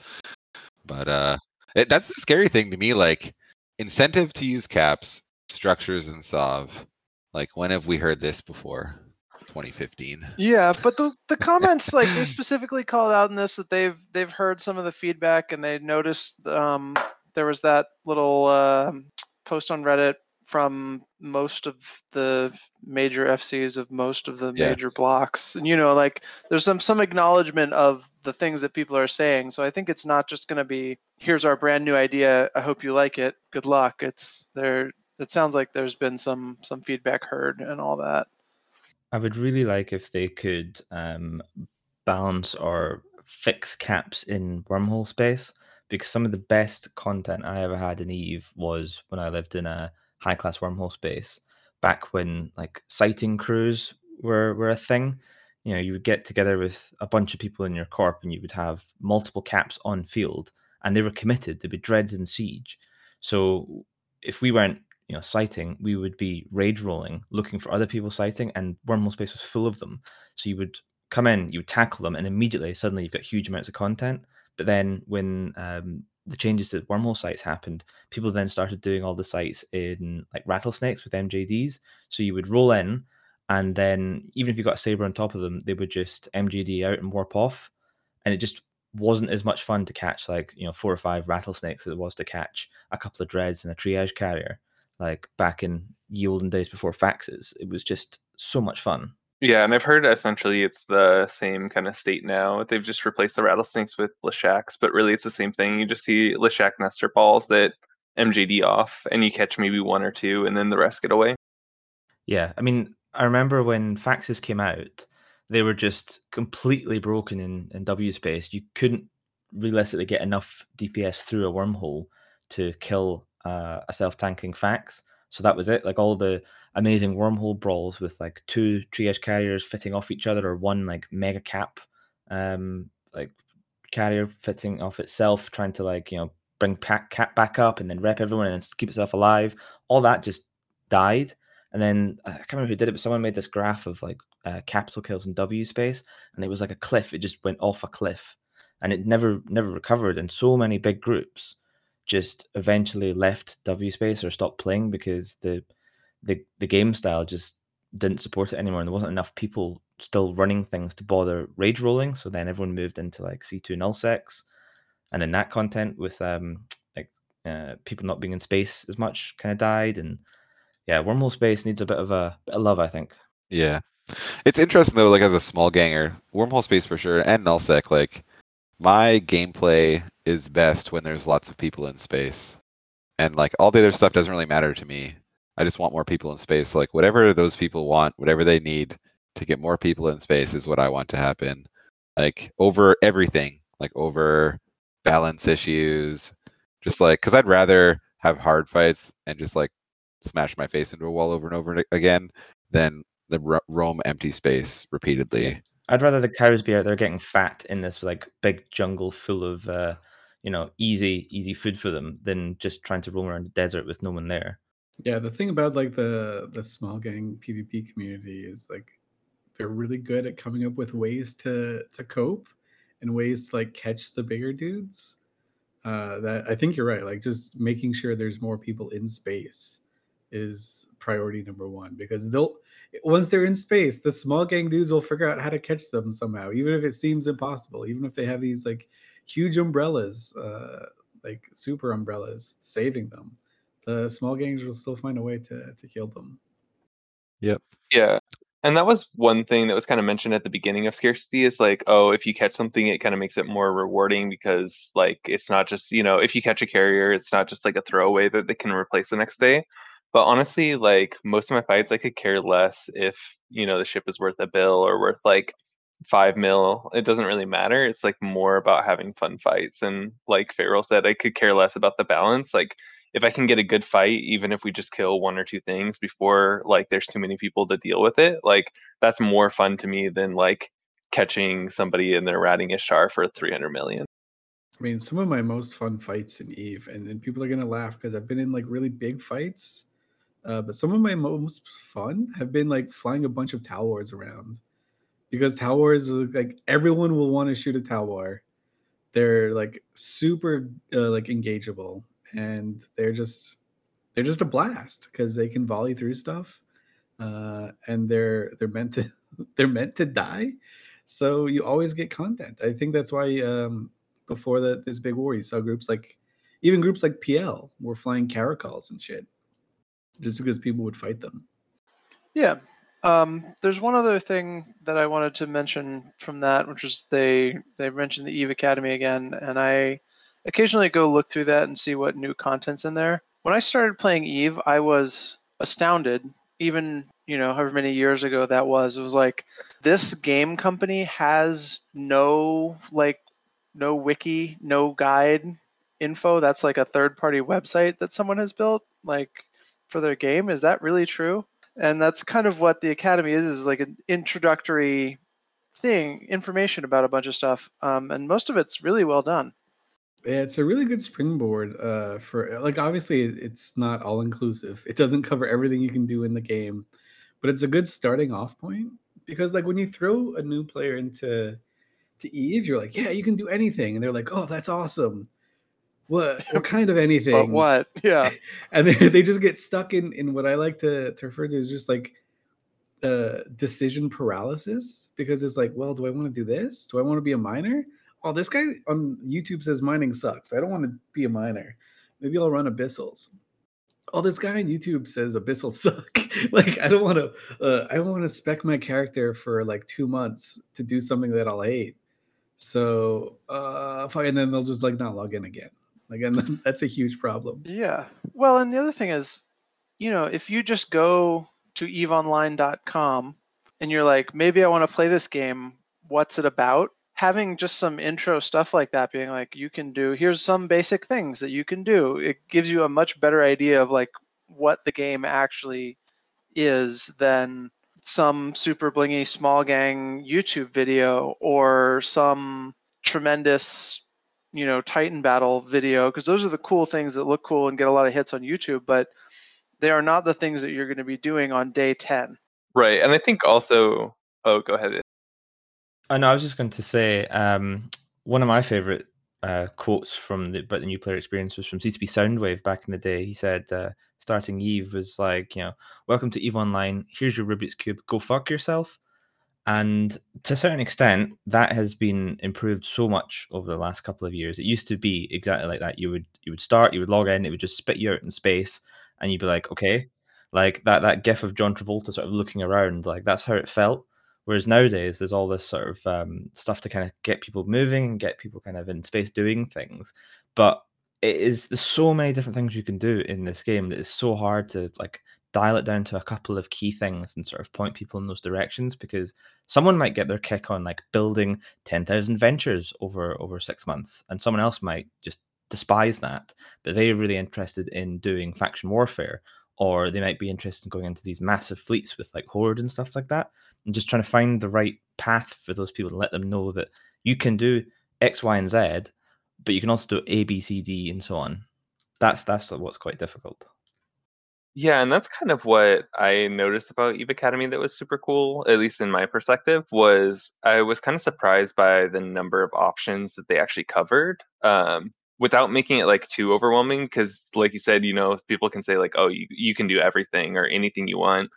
But uh, it, that's the scary thing to me. Like incentive to use caps, structures, and Sov. Like when have we heard this before? 2015. Yeah, but the the [laughs] comments like they specifically called out in this that they've they've heard some of the feedback and they noticed um, there was that little uh, post on Reddit from most of the major FCs of most of the Yeah. major blocks. And you know, like there's some some acknowledgement of the things that people are saying. So I think it's not just going to be here's our brand new idea. I hope you like it. Good luck. It's there. It sounds like there's been some some feedback heard and all that. I would really like if they could um, balance or fix caps in wormhole space because some of the best content I ever had in Eve was when I lived in a high class wormhole space back when like sighting crews were were a thing. You know, you would get together with a bunch of people in your corp and you would have multiple caps on field and they were committed. They'd be dreads and siege. So if we weren't you know sighting, we would be rage rolling, looking for other people sighting, and wormhole space was full of them. So you would come in, you would tackle them, and immediately suddenly you've got huge amounts of content. But then when um, the changes to wormhole sites happened, people then started doing all the sites in like rattlesnakes with MJDs. So you would roll in, and then even if you got a Sabre on top of them, they would just MJD out and warp off, and it just wasn't as much fun to catch like you know four or five rattlesnakes as it was to catch a couple of dreads and a triage carrier like back in the olden days before faxes. It was just so much fun. Yeah, and I've heard essentially it's the same kind of state now. They've just replaced the rattlesnakes with Leshaks, but really it's the same thing. You just see Leshak Nestor balls that MJD off, and you catch maybe one or two, and then the rest get away. Yeah, I mean, I remember when faxes came out, they were just completely broken in, in W space. You couldn't realistically get enough DPS through a wormhole to kill uh, a self tanking fax. So that was it. Like all the amazing wormhole brawls with like two triage carriers fitting off each other, or one like mega cap, um, like carrier fitting off itself, trying to like you know bring pack cap back up and then rep everyone and keep itself alive. All that just died. And then I can't remember who did it, but someone made this graph of like uh, capital kills in W space, and it was like a cliff. It just went off a cliff, and it never never recovered. And so many big groups just eventually left W space or stopped playing because the the the game style just didn't support it anymore, and there wasn't enough people still running things to bother rage rolling. So then everyone moved into like C2 nullsec, and then that content with um like uh, people not being in space as much kind of died, and yeah, wormhole space needs a bit of a bit of love, I think. Yeah. It's interesting though, like as a small ganger, wormhole space for sure, and nullsec, like my gameplay is best when there's lots of people in space. And like all the other stuff doesn't really matter to me. I just want more people in space. Like whatever those people want, whatever they need to get more people in space is what I want to happen. Like over everything, like over balance issues, just like because I'd rather have hard fights and just like smash my face into a wall over and over again than the ro- roam empty space repeatedly. I'd rather the cows be out there getting fat in this like big jungle full of uh, you know easy easy food for them than just trying to roam around the desert with no one there. Yeah, the thing about like the the small gang PvP community is like they're really good at coming up with ways to to cope and ways to like catch the bigger dudes. Uh, that I think you're right. Like just making sure there's more people in space is priority number one because they'll once they're in space, the small gang dudes will figure out how to catch them somehow, even if it seems impossible. Even if they have these like huge umbrellas, uh, like super umbrellas, saving them, the small gangs will still find a way to to kill them. Yep. Yeah. And that was one thing that was kind of mentioned at the beginning of scarcity is like, oh, if you catch something, it kind of makes it more rewarding because like it's not just, you know, if you catch a carrier, it's not just like a throwaway that they can replace the next day. But honestly, like most of my fights, I could care less if, you know, the ship is worth a bill or worth like five mil. It doesn't really matter. It's like more about having fun fights. And like Farrell said, I could care less about the balance. Like if I can get a good fight, even if we just kill one or two things before like there's too many people to deal with it, like that's more fun to me than like catching somebody in their ratting Ishtar for 300 million. I mean, some of my most fun fights in Eve, and, and people are gonna laugh because I've been in like really big fights, uh, but some of my most fun have been like flying a bunch of towers around, because towers like everyone will want to shoot a tower. They're like super uh, like engageable, and they're just they're just a blast because they can volley through stuff uh, and they're they're meant to [laughs] they're meant to die. So you always get content. I think that's why um, before the, this big war you saw groups like even groups like pl were flying caracals and shit just because people would fight them Yeah. Um, there's one other thing that I wanted to mention from that, which is they they mentioned the Eve Academy again, and I occasionally go look through that and see what new content's in there. When I started playing Eve, I was astounded, even you know, however many years ago that was. It was like this game company has no like no wiki, no guide info. That's like a third party website that someone has built, like for their game. Is that really true? And that's kind of what the academy is, is like an introductory thing, information about a bunch of stuff. Um, and most of it's really well done. Yeah, it's a really good springboard uh, for like obviously it's not all inclusive. It doesn't cover everything you can do in the game, but it's a good starting off point because like when you throw a new player into to Eve, you're like, yeah, you can do anything, and they're like, oh, that's awesome. What [laughs] what kind of anything? But what? Yeah. [laughs] and they, they just get stuck in in what I like to, to refer to as just like uh decision paralysis because it's like, well, do I want to do this? Do I want to be a miner? Oh, this guy on YouTube says mining sucks. I don't want to be a miner. Maybe I'll run abyssals. Oh, this guy on YouTube says abyssals [laughs] suck. like I don't want to. Uh, I don't want to spec my character for like two months to do something that I'll hate. So, uh, fuck, and then they'll just like not log in again. Then [laughs] that's a huge problem. Yeah. Well, and the other thing is, you know, if you just go to eveonline.com and you're like, maybe I want to play this game, what's it about? Having just some intro stuff like that, being like, you can do, here's some basic things that you can do. It gives you a much better idea of like what the game actually is than some super blingy small gang YouTube video or some tremendous you know titan battle video because those are the cool things that look cool and get a lot of hits on youtube but they are not the things that you're going to be doing on day 10 Right. And I think also Oh, go ahead. I know. I was just going to say um, one of my favorite uh, quotes from the but the new player experience was from CCP Soundwave back in the day. He said, uh, starting Eve was like, you know, welcome to Eve Online. Here's your Rubik's cube. Go fuck yourself. And to a certain extent, that has been improved so much over the last couple of years. It used to be exactly like that. You would you would start, you would log in, it would just spit you out in space, and you'd be like, okay, like that that gif of John Travolta sort of looking around, like that's how it felt. Whereas nowadays, there's all this sort of um, stuff to kind of get people moving and get people kind of in space doing things. But it is there's so many different things you can do in this game that it's so hard to like dial it down to a couple of key things and sort of point people in those directions because someone might get their kick on like building 10,000 ventures over over 6 months and someone else might just despise that but they're really interested in doing faction warfare or they might be interested in going into these massive fleets with like horde and stuff like that and just trying to find the right path for those people to let them know that you can do x y and z but you can also do a b c d and so on. That's that's what's quite difficult Yeah, and that's kind of what I noticed about Eve Academy that was super cool, at least in my perspective, was I was kind of surprised by the number of options that they actually covered. Um, without making it like too overwhelming, because like you said, you know, people can say like, oh, you, you can do everything or anything you want.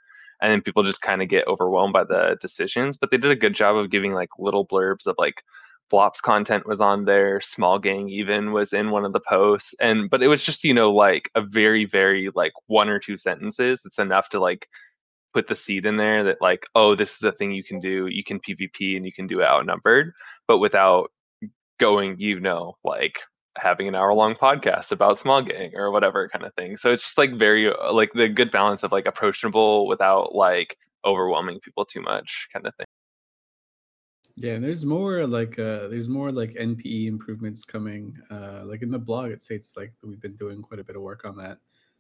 And then people just kind of get overwhelmed by the decisions. But they did a good job of giving like little blurbs of like Flops content was on there. Small Gang even was in one of the posts, and but it was just you know like a very very like one or two sentences. It's enough to like put the seed in there that like oh this is a thing you can do. You can PvP and you can do it outnumbered, but without going you know like having an hour long podcast about small gang or whatever kind of thing. So it's just like very uh, like the good balance of like approachable without like overwhelming people too much kind of thing. Yeah, and there's more like uh there's more like NPE improvements coming. Uh like in the blog it states like we've been doing quite a bit of work on that.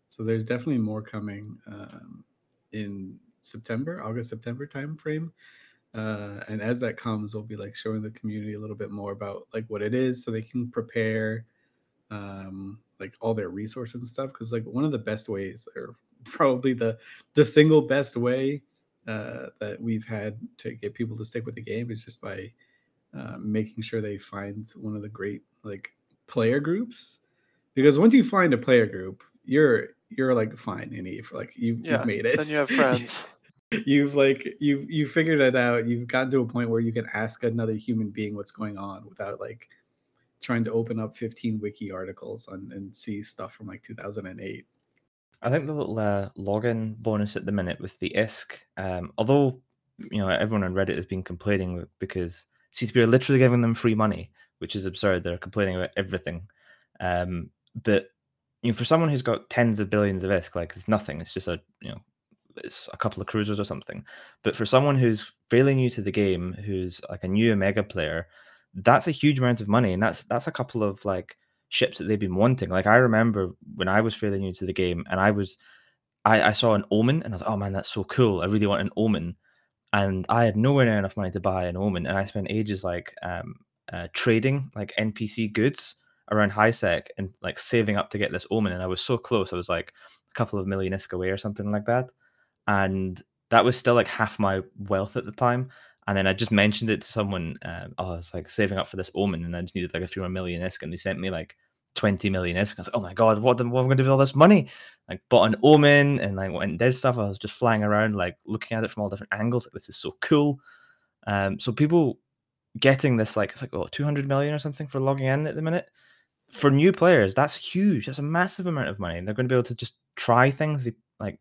So there's definitely more coming um in September, August, September timeframe. Uh and as that comes, we'll be like showing the community a little bit more about like what it is so they can prepare um like all their resources and stuff because like one of the best ways or [laughs] probably the the single best way uh, that we've had to get people to stick with the game is just by uh, making sure they find one of the great like player groups. Because once you find a player group you're you're like fine in Eve like you've, Yeah, you've made it. then you have [laughs] friends. you've like you've you figured it out. You've gotten to a point where you can ask another human being what's going on without like trying to open up 15 wiki articles on, and see stuff from like 2008 I think the little uh, login bonus at the minute with the ISK, um, although you know everyone on Reddit has been complaining because CCP are literally giving them free money, which is absurd. They're complaining about everything, um, but you know for someone who's got tens of billions of ISK, like it's nothing. It's just a you know it's a couple of cruisers or something. But for someone who's fairly new to the game, who's like a new Omega player, that's a huge amount of money, and that's that's a couple of like ships that they've been wanting. Like I remember when I was fairly new to the game, and I was, I, I saw an Omen, and I was like, oh man, that's so cool. I really want an Omen, and I had nowhere near enough money to buy an Omen, and I spent ages like um, uh, trading like NPC goods around HiSec and like saving up to get this Omen, and I was so close. I was like a couple of million isk away or something like that, and that was still like half my wealth at the time. And then I just mentioned it to someone. Um, oh, I was like saving up for this omen, and I just needed like a few more million isk, and they sent me like twenty million isk. I was like, oh my god, what, am- I going to do with all this money? Like bought an omen, and like went and did stuff. I was just flying around, like looking at it from all different angles. Like this is so cool. Um, so people getting this like it's like oh 200 million or something for logging in at the minute for new players that's huge that's a massive amount of money they're going to be able to just try things they, like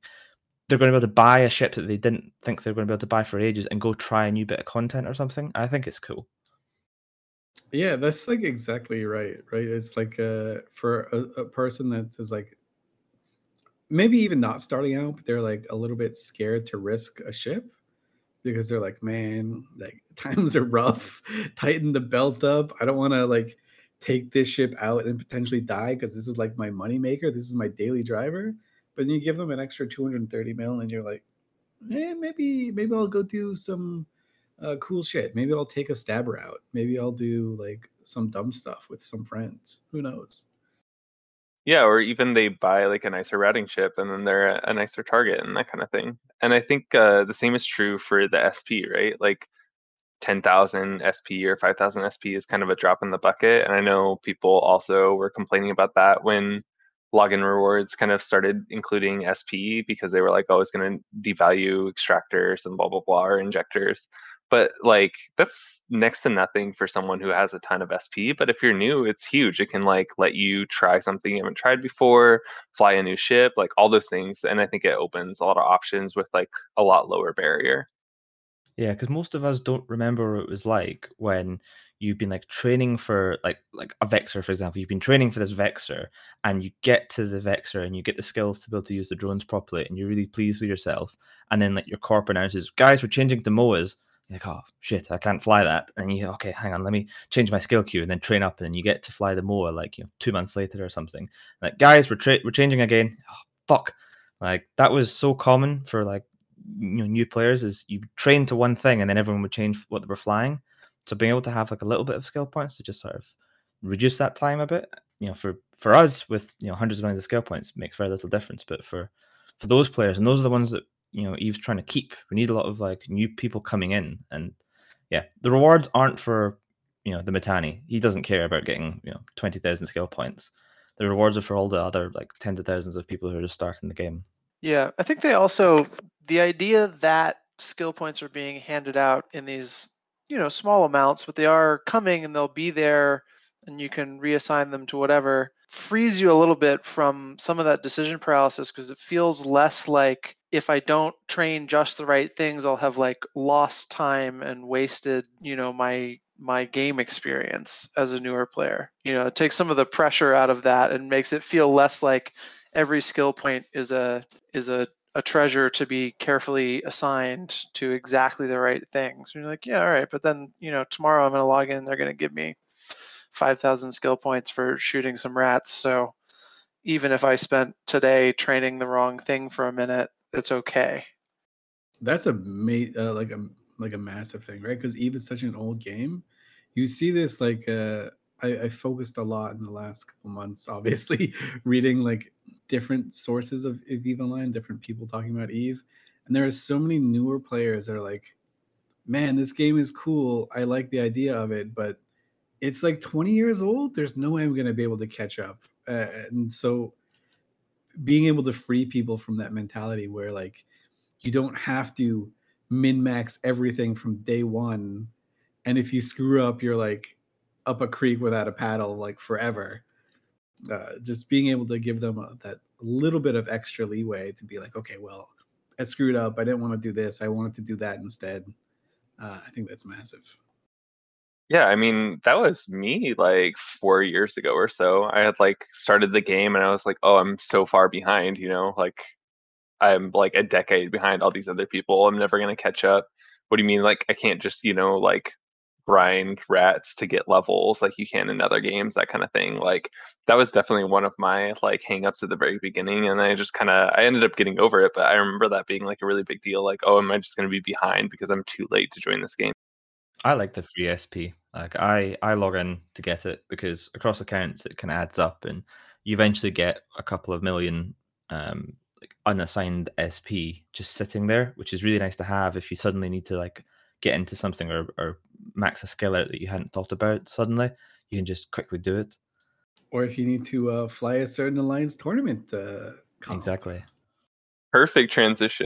they're going to be able to buy a ship that they didn't think they were going to be able to buy for ages and go try a new bit of content or something. I think it's cool. Yeah, that's like exactly right. Right. It's like uh, for a, a person that is like maybe even not starting out, but they're like a little bit scared to risk a ship because they're like, man, like [laughs] times are rough. Tighten the belt up. I don't want to like take this ship out and potentially die because this is like my money maker. This is my daily driver. But then you give them an extra 230 mil and you're like, eh, maybe maybe I'll go do some uh, cool shit. Maybe I'll take a stabber out. Maybe I'll do like some dumb stuff with some friends. Who knows? Yeah, or even they buy like a nicer ratting ship and then they're a, a nicer target and that kind of thing. and I think uh, the same is true for the SP, right? Like 10,000 SP or 5,000 SP is kind of a drop in the bucket. And I know people also were complaining about that when login rewards kind of started including SP because they were like, oh, it's going to devalue extractors and blah, blah, blah, or injectors. But like, that's next to nothing for someone who has a ton of SP. But if you're new, it's huge. It can like let you try something you haven't tried before, fly a new ship, like all those things. And I think it opens a lot of options with like a lot lower barrier. Yeah, because most of us don't remember what it was like when you've been like training for like like a vexor, for example. You've been training for this vexor, and you get to the vexor and you get the skills to be able to use the drones properly, and you're really pleased with yourself. And then like your corp announces, "Guys, we're changing to MOAs." You're like, "Oh shit, I can't fly that." And you okay, hang on, let me change my skill queue, and then train up, and you get to fly the MOA like you know two months later or something. Like, guys, we're tra- we're changing again. Oh, fuck. Like that was so common for like you know new players is you train to one thing and then everyone would change what they were flying. So being able to have like a little bit of skill points to just sort of reduce that time a bit, you know, for for us with you know hundreds of millions of skill points makes very little difference. But for for those players, and those are the ones that you know Eve's trying to keep. We need a lot of like new people coming in, and yeah, the rewards aren't for you know the Mittani. He doesn't care about getting you know twenty thousand skill points. The rewards are for all the other like tens of thousands of people who are just starting the game. Yeah, I think they also the idea that skill points are being handed out in these, you know, small amounts, but they are coming and they'll be there and you can reassign them to whatever frees you a little bit from some of that decision paralysis because it feels less like if I don't train just the right things, I'll have like lost time and wasted, you know, my my game experience as a newer player. You know, it takes some of the pressure out of that and makes it feel less like every skill point is a is a, a treasure to be carefully assigned to exactly the right things. You're like, yeah, all right, but then you know tomorrow I'm to log in. and They're to give me five thousand skill points for shooting some rats. So even if I spent today training the wrong thing for a minute, it's okay. That's a ma- uh, like a like a massive thing, right? Because Eve is such an old game. You see this like uh, I, I focused a lot in the last couple months, obviously, [laughs] reading like different sources of, of Eve Online, different people talking about Eve. And there are so many newer players that are like, man, this game is cool. I like the idea of it, but it's like 20 years old. There's no way I'm going to be able to catch up. Uh, and so being able to free people from that mentality where like you don't have to min max everything from day one. And if you screw up, you're like, up a creek without a paddle like forever. Uh, just being able to give them a, that little bit of extra leeway to be like, okay, well, I screwed up. I didn't want to do this. I wanted to do that instead. Uh, I think that's massive. Yeah, I mean, that was me like four years ago or so. I had like started the game and I was like, oh, I'm so far behind, you know, like I'm like a decade behind all these other people. I'm never going to catch up. What do you mean? Like, I can't just, you know, like grind rats to get levels like you can in other games that kind of thing like that was definitely one of my like hangups at the very beginning and i just kind of i ended up getting over it but i remember that being like a really big deal like oh am i just going to be behind because i'm too late to join this game? I like the free sp like i i log in to get it because across accounts it kind of adds up and you eventually get a couple of million um like unassigned sp just sitting there which is really nice to have if you suddenly need to like get into something or, or max a skill out that you hadn't thought about suddenly, you can just quickly do it. Or if you need to uh, fly a certain alliance tournament. Uh, exactly. Perfect transition.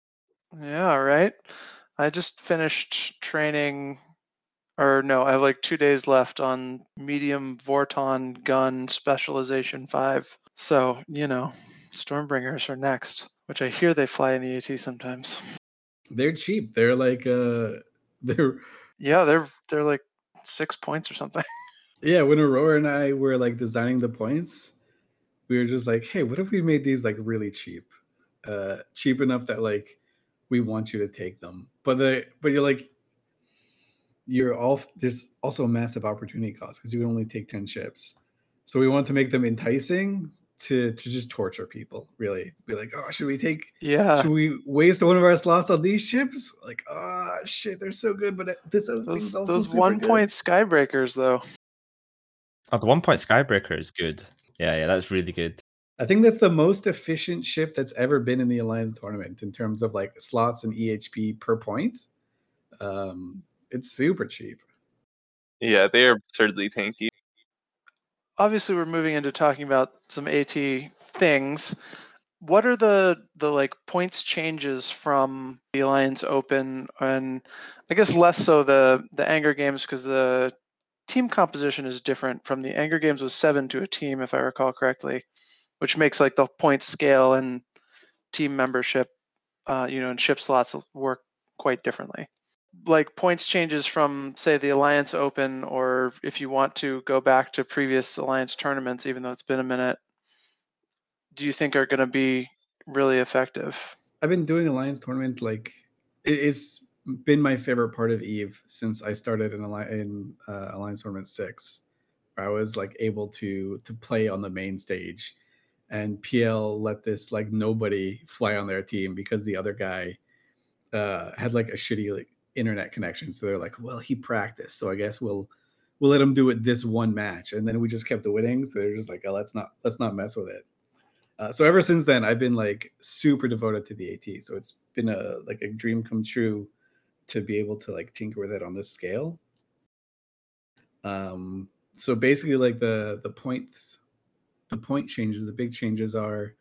Yeah, right. I just finished training, or no, I have like two days left on medium Vorton gun specialization five. So, you know, Stormbringers are next, which I hear they fly in the AT sometimes. They're cheap. They're like, uh, [laughs] they're yeah, they're they're like six points or something. [laughs] Yeah, when Aurora and I were like designing the points, we were just like, hey, what if we made these like really cheap? Uh cheap enough that like we want you to take them. But the but you're like you're all there's also a massive opportunity cost because you can only take 10 ships. So we want to make them enticing, to to just torture people really be like oh should we take yeah should we waste one of our slots on these ships like oh shit they're so good but this other those, thing's also those one good. point skybreakers though oh the one point skybreaker is good yeah yeah that's really good I think that's the most efficient ship that's ever been in the Alliance tournament in terms of like slots and EHP per point. Um, it's super cheap. Yeah, they are absurdly tanky. Obviously, we're moving into talking about some AT things. What are the the like points changes from the Alliance Open, and I guess less so the the Anger Games because the team composition is different. From the Anger Games was seven to a team, if I recall correctly, which makes like the point scale and team membership, uh, you know, and ship slots work quite differently like points changes from say the alliance open or if you want to go back to previous alliance tournaments even though it's been a minute do you think are going to be really effective? I've been doing alliance tournament like it's been my favorite part of eve since i started in, in uh, alliance tournament 6 where i was like able to to play on the main stage and pl let this like nobody fly on their team because the other guy uh, had like a shitty like internet connection. So they're like, well, he practiced, so I guess we'll we'll let him do it this one match. And then we just kept the winning. So they're just like, oh, let's not let's not mess with it. Uh, so ever since then, I've been like super devoted to the AT. So it's been a like a dream come true to be able to like tinker with it on this scale. Um, so basically, like the the points, the point changes, the big changes are,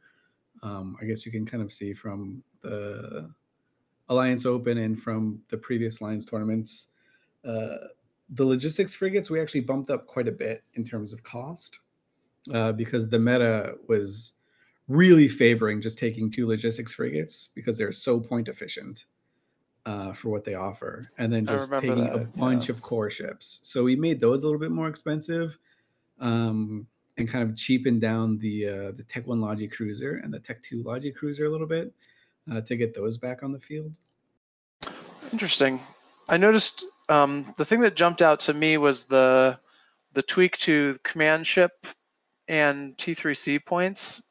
um, I guess you can kind of see from the Alliance Open and from the previous Alliance tournaments. Uh, the logistics frigates we actually bumped up quite a bit in terms of cost uh, because the meta was really favoring just taking two logistics frigates because they're so point efficient uh, for what they offer, and then just taking that, a bunch yeah. of core ships. So we made those a little bit more expensive, um, and kind of cheapened down the uh, the Tech One Logi Cruiser and the Tech Two Logi Cruiser a little bit uh, to get those back on the field. Interesting. I noticed um, the thing that jumped out to me was the the tweak to command ship and T3C points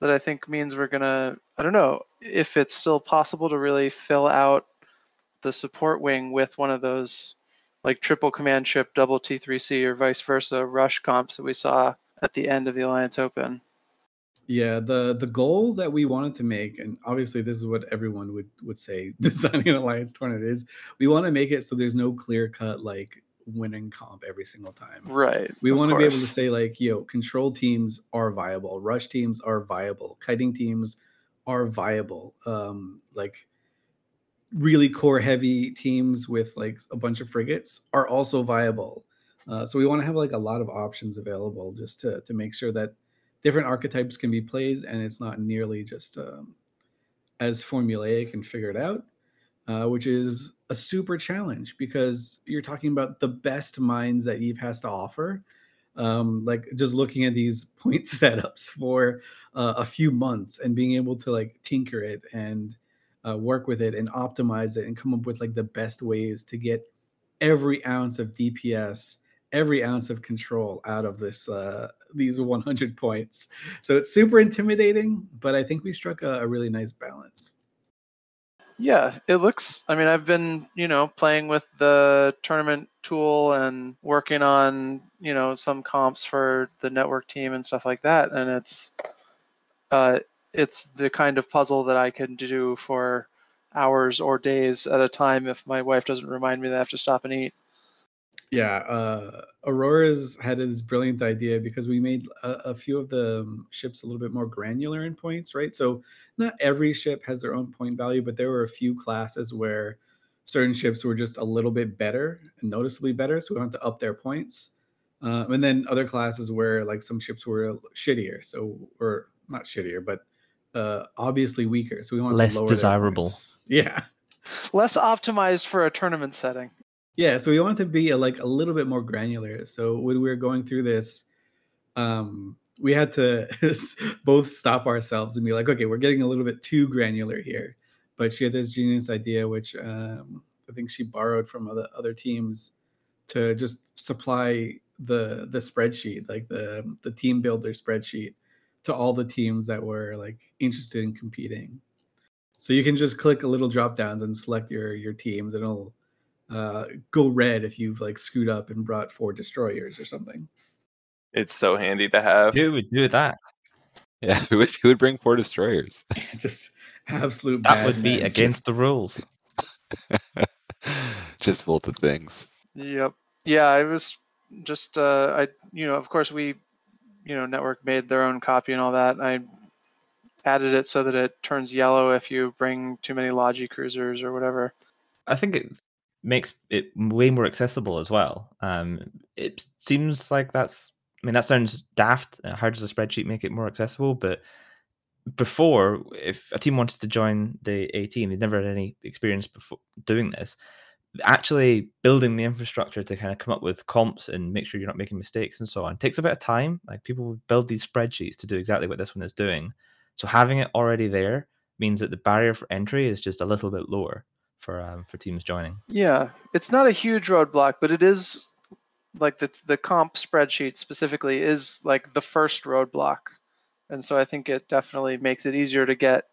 that I think means we're gonna I don't know if it's still possible to really fill out the support wing with one of those like triple command ship double T3C or vice versa rush comps that we saw at the end of the Alliance Open. Yeah, the the goal that we wanted to make, and obviously this is what everyone would would say [laughs] designing an alliance tournament is, we want to make it so there's no clear cut like winning comp every single time. Right. We want to be able to say like, yo, control teams are viable, rush teams are viable, kiting teams are viable. Um, like really core heavy teams with like a bunch of frigates are also viable. Uh, so we want to have like a lot of options available just to to make sure that different archetypes can be played, and it's not nearly just um, as formulaic and figured out, uh, which is a super challenge because you're talking about the best minds that Eve has to offer. Um, like just looking at these [laughs] point setups for uh, a few months and being able to like tinker it and uh, work with it and optimize it and come up with like the best ways to get every ounce of DPS every ounce of control out of this uh, these 100 points. So it's super intimidating, but I think we struck a, a really nice balance. Yeah, it looks. I mean, I've been, you know, playing with the tournament tool and working on, you know, some comps for the network team and stuff like that, and it's, uh, it's the kind of puzzle that I can do for hours or days at a time if my wife doesn't remind me that I have to stop and eat. Yeah, uh, Aurora's had this brilliant idea because we made a, a, few of the um, ships a little bit more granular in points, right? So not every ship has their own point value, but there were a few classes where certain ships were just a little bit better and noticeably better, so we wanted to up their points. Um, and then other classes where like some ships were shittier, so or not shittier, but uh, obviously weaker. So we want less desirable. [laughs] Yeah, less optimized for a tournament setting. Yeah, so we want to be a, like a little bit more granular. So when we were going through this, um, we had to [laughs] both stop ourselves and be like, okay, we're getting a little bit too granular here. But she had this genius idea, which um, I think she borrowed from other other teams to just supply the the spreadsheet, like the the team builder spreadsheet, to all the teams that were like interested in competing. So you can just click a little drop downs and select your your teams, and it'll uh, go red if you've like screwed up and brought four destroyers or something. It's so handy to have. Who would do that? Yeah, [laughs] who would, who would bring four destroyers? [laughs] just absolute. That bad would be men. against the rules. [laughs] Just both of things. Yep. Yeah, I was just uh I you know, of course we you know, network made their own copy and all that. I added it so that it turns yellow if you bring too many Logi cruisers or whatever. I think it makes it way more accessible as well. Um, it seems like that's. I mean, that sounds daft. uh, How does a spreadsheet make it more accessible? But before, if a team wanted to join the A team, they'd never had any experience before doing this. Actually, building the infrastructure to kind of come up with comps and make sure you're not making mistakes and so on takes a bit of time. Like people build these spreadsheets to do exactly what this one is doing. So having it already there means that the barrier for entry is just a little bit lower for um, for teams joining. Yeah, it's not a huge roadblock, but it is like the the comp spreadsheet specifically is like the first roadblock, and so I think it definitely makes it easier to get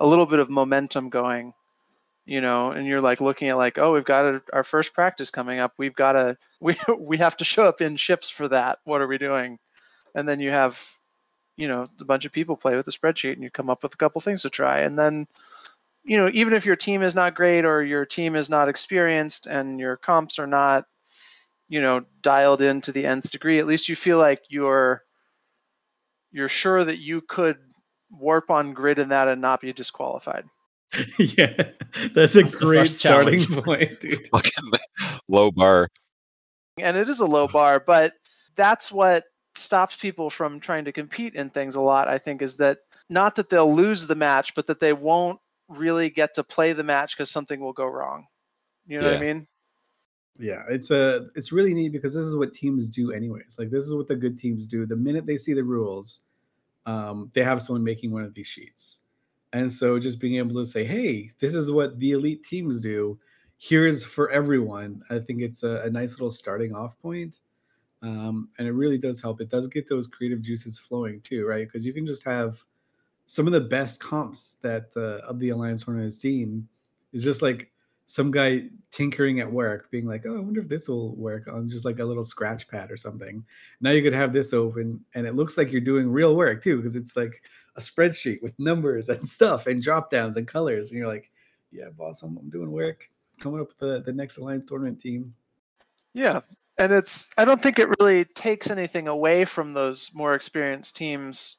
a little bit of momentum going, you know. And you're like looking at like, oh, we've got a, our first practice coming up. We've got to [laughs] we we have to show up in ships for that. What are we doing? And then you have, you know, a bunch of people play with the spreadsheet, and you come up with a couple things to try, and then you know, even if your team is not great or your team is not experienced and your comps are not, you know, dialed in to the nth degree, at least you feel like you're you're sure that you could warp on grid in that and not be disqualified. [laughs] yeah, that's a That's great starting challenge. point, [laughs] dude. Fucking low bar. And it is a low bar, but that's what stops people from trying to compete in things a lot, I think, is that not that they'll lose the match, but that they won't really get to play the match because something will go wrong. You know what I mean? Yeah, it's a it's really neat because this is what teams do anyways. Like this is what the good teams do. The minute they see the rules, um, they have someone making one of these sheets. And so just being able to say, hey, this is what the elite teams do. Here's for everyone. I think it's a, a nice little starting off point. Um, and it really does help. It does get those creative juices flowing too, right? Because you can just have some of the best comps that uh, of the Alliance Tournament has seen is just like some guy tinkering at work, being like, "Oh, I wonder if this will work on just like a little scratch pad or something." Now you could have this open, and it looks like you're doing real work too, because it's like a spreadsheet with numbers and stuff and drop downs and colors, and you're like, "Yeah, boss, I'm, I'm doing work, coming up with the the next Alliance Tournament team." Yeah. And it's I don't think it really takes anything away from those more experienced teams,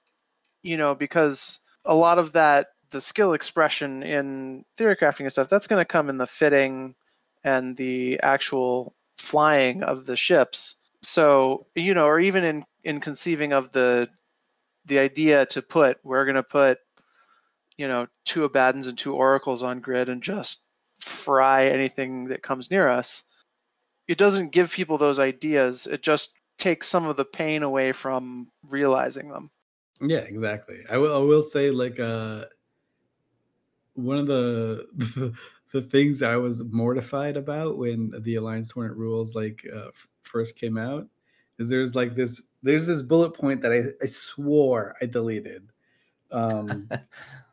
you know, because a lot of that the skill expression in theory crafting and stuff, that's gonna come in the fitting and the actual flying of the ships. So, you know, or even in in conceiving of the the idea to put we're gonna put, you know, two Abaddons and two Oracles on grid and just fry anything that comes near us it doesn't give people those ideas. It just takes some of the pain away from realizing them. Yeah, exactly. I will. I will say like uh, one of the, [laughs] the the things I was mortified about when the Alliance Hornet rules like uh, f- first came out is there's like this there's this bullet point that I, I swore I deleted um,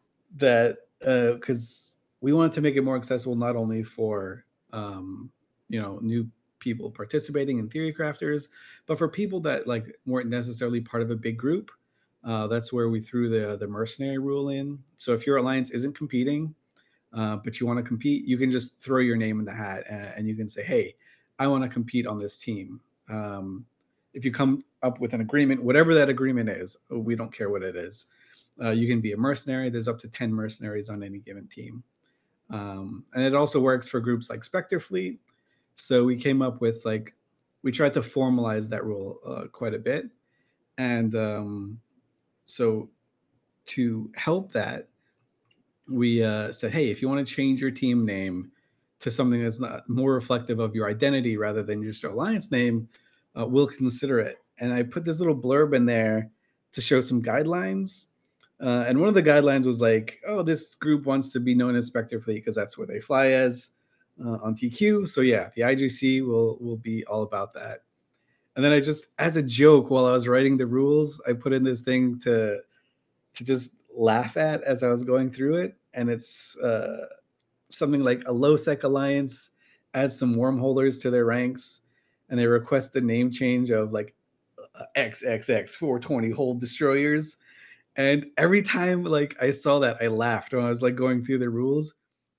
[laughs] that uh because we wanted to make it more accessible not only for um, you know new people participating in theory crafters but for people that like weren't necessarily part of a big group uh, that's where we threw the the mercenary rule in. So if your alliance isn't competing uh, but you want to compete you can just throw your name in the hat and, and you can say hey i want to compete on this team. Um, if you come up with an agreement whatever that agreement is we don't care what it is uh, you can be a mercenary. There's up to 10 mercenaries on any given team. Um, and it also works for groups like spectre fleet. So we came up with like we tried to formalize that rule uh, quite a bit. And um, so to help that we uh, said hey if you want to change your team name to something that's not more reflective of your identity rather than just your alliance name uh, we'll consider it. And i put this little blurb in there to show some guidelines uh, and one of the guidelines was like oh this group wants to be known as spectre fleet because that's where they fly as uh, on tq so yeah the igc will will be all about that and then i just as a joke while i was writing the rules i put in this thing to to just laugh at as i was going through it. And it's uh, something like a low sec alliance adds some wormholders to their ranks and they request a name change of like uh, xxx 420 hold destroyers. And every time like I saw that, I laughed when I was like going through the rules,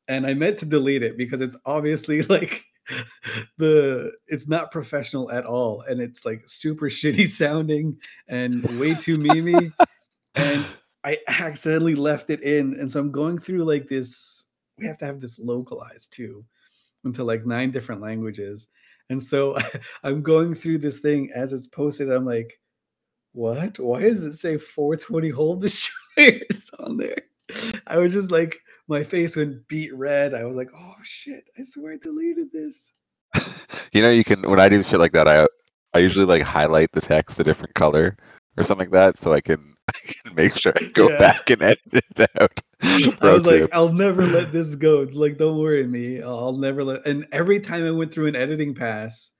and I meant to delete it because it's obviously [laughs] like [laughs] the it's not professional at all, and it's like super [laughs] shitty sounding and way too memey. and [laughs] I accidentally left it in, and so I'm going through like this. We have to have this localized too, into like nine different languages. And so I'm going through this thing as it's posted. I'm like, what? Why does it say 420 hold the shares on there? [laughs] I was just like, my face went beat red. I was like, oh shit, I swear I deleted this. you know, you can when I do shit like that, I I usually like highlight the text a different color or something like that, so I can [laughs] I can make sure I go Yeah. back and edit it out. [laughs] I was like, tip. I'll never let this go. Like, don't worry me. I'll I'll never let. And every time I went through an editing pass,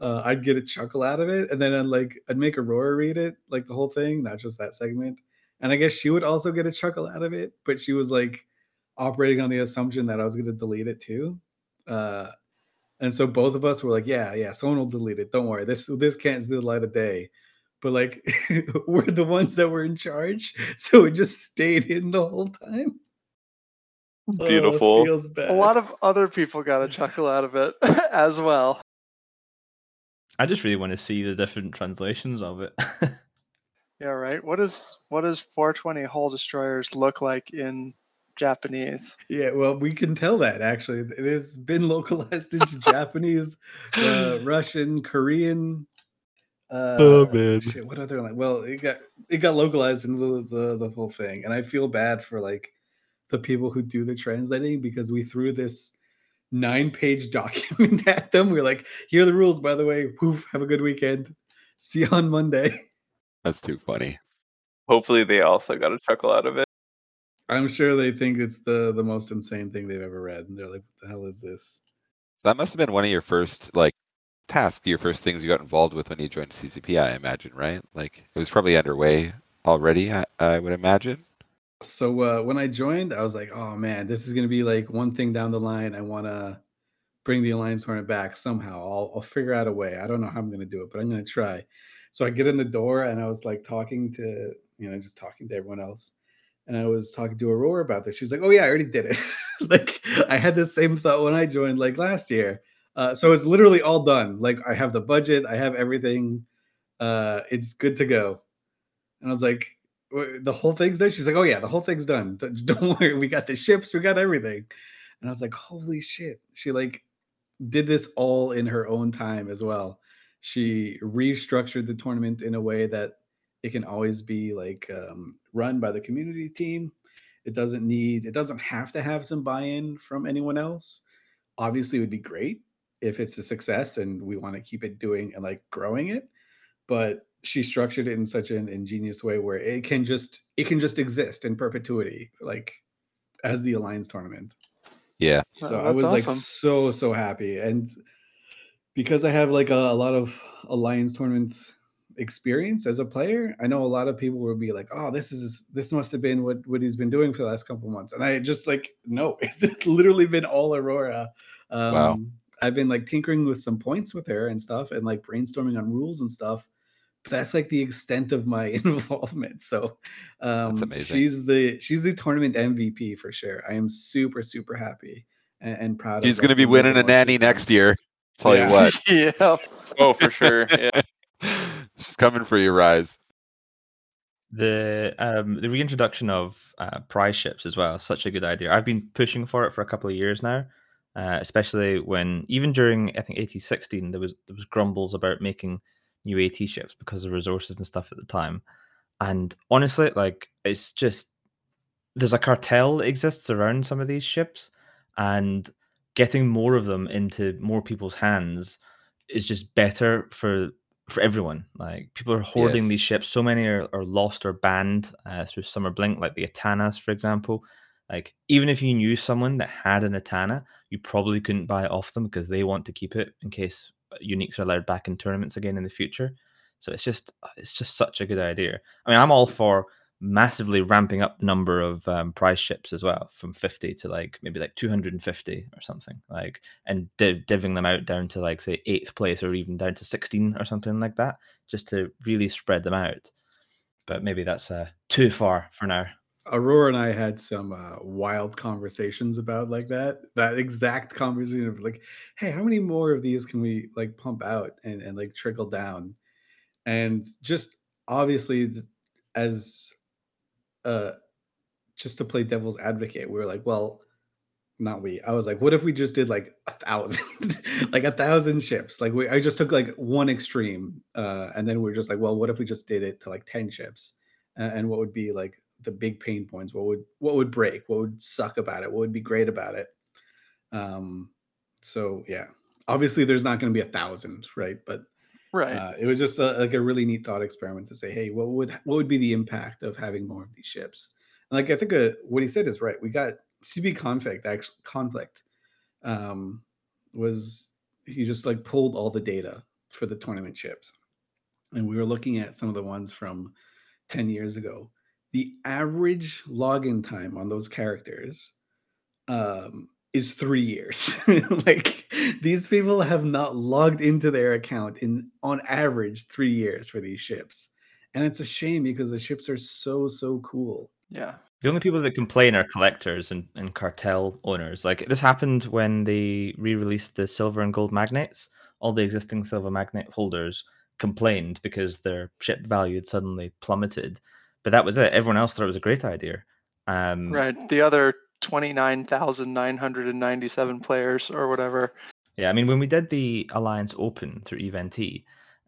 uh, I'd get a chuckle out of it, and then I'd like I'd make Aurora read it, like the whole thing, not just that segment. And I guess she would also get a chuckle out of it, but she was like operating on the assumption that I was going to delete it too. Uh, and so both of us were like, "Yeah, yeah, someone will delete it. Don't worry. This this can't see the light of day." But like, [laughs] we're the ones that were in charge, [laughs] so it just stayed in the whole time. It's Oh, beautiful. feels bad. A lot of other people got a chuckle out of it [laughs] as well. I just really want to see the different translations of it. Yeah, right. What does what does 420 hull destroyers look like in Japanese? yeah. Well, we can tell that actually it has been localized into [laughs] Japanese, uh, Russian, Korean. Uh, Oh, man. Shit, what other like? Well, it got it got localized into the, the the whole thing, and I feel bad for like the people who do the translating because we threw this nine page [laughs] document at them. We are like, here are the rules, by the way. Poof, have a good weekend. See you on Monday. That's too funny. Hopefully, they also got a chuckle out of it. I'm sure they think it's the the most insane thing they've ever read, and they're like, "What the hell is this?" So that must have been one of your first like tasks, your first things you got involved with when you joined CCP, I imagine, right? Like it was probably underway already, I, I would imagine. So uh, when I joined, I was like, "Oh man, this is gonna be like one thing down the line. I want to bring the Alliance Hornet back somehow. I'll, I'll figure out a way. I don't know how I'm gonna do it, but I'm gonna try." So I get in the door, and I was like talking to you know just talking to everyone else, and I was talking to Aurora about this. She's like, "Oh yeah, I already did it." [laughs] like I had the same thought when I joined, like last year. Uh, so it's literally all done. Like I have the budget, I have everything. Uh, it's good to go. And I was like, the whole thing's done. She's like, oh yeah, the whole thing's done. Don't [laughs] don't worry, we got the ships, we got everything. And I was like, holy shit. She like did this all in her own time as well. She restructured the tournament in a way that it can always be like um, run by the community team. It doesn't need, it doesn't have to have some buy-in from anyone else. Obviously, it would be great if it's a success and we want to keep it doing and like growing it. But she structured it in such an ingenious way where it can just it can just exist in perpetuity, like as the Alliance tournament. Yeah. So Oh, I was that's like so so happy, and because I have like a, a lot of Alliance tournament experience as a player, I know a lot of people will be like, "Oh, this is this must have been what what he's been doing for the last couple months," and I just like, no, [laughs] it's literally been all Aurora. Um, Wow. I've been like tinkering with some points with her and stuff, and like brainstorming on rules and stuff. But that's like the extent of my [laughs] involvement. So um, amazing. she's the she's the tournament MVP for sure. I am super super happy and, and proud. She's of gonna be winning a nanny next year. Tell Yeah. you what. [laughs] yeah. Oh, for sure. Yeah. [laughs] She's coming for you, Rise. The um the reintroduction of uh, prize ships as well such a good idea. I've been pushing for it for a couple of years now, uh, especially when even during I think AT sixteen there was there was grumbles about making new AT ships because of resources and stuff at the time. And honestly, like it's just there's a cartel that exists around some of these ships, and getting more of them into more people's hands is just better for for everyone. Like people are hoarding Yes. these ships. So many are, are lost or banned uh, through Somer Blink, like the Etanas, for example. Like even if you knew someone that had an Etana, you probably couldn't buy it off them because they want to keep it in case uniques are allowed back in tournaments again in the future. So it's just uh, it's just such a good idea. I mean, I'm all for massively ramping up the number of um, prize ships as well from 50 to like maybe like 250 or something like and div- divvying them out down to like say eighth place or even down to 16 or something like that just to really spread them out but maybe that's uh, too far for now. Aurora and I had some uh, wild conversations about like that. That exact conversation of like, hey, how many more of these can we like pump out and, and like trickle down? And just obviously, as uh, just to play devil's advocate, we were like, well, not we. I was like, what if we just did like a thousand, [laughs] like a thousand ships? Like we, I just took like one extreme, uh, and then we are just like, well, what if we just did it to like ten ships? Uh, and what would be like the big pain points? What would what would break? What would suck about it? What would be great about it? Um, so yeah, obviously there's not going to be a thousand, right? But Right. uh, it was just a, like a really neat thought experiment to say, hey, what would what would be the impact of having more of these ships? And like I think uh, what he said is right. We got CCP conflict actually conflict um, was he just like pulled all the data for the tournament ships, and we were looking at some of the ones from ten years ago. The average login time on those characters um, is three years. [laughs] like these people have not logged into their account in on average three years for these ships, and it's a shame because the ships are so so cool. Yeah. The only people that complain are collectors and, and cartel owners. Like this happened when they re-released the silver and gold magnates. All the existing silver magnet holders complained because their ship value had suddenly plummeted. But that was it. Everyone else thought it was a great idea. Um, Right. The other 29,997 players or whatever. Yeah, I mean, when we did the Alliance Open through Event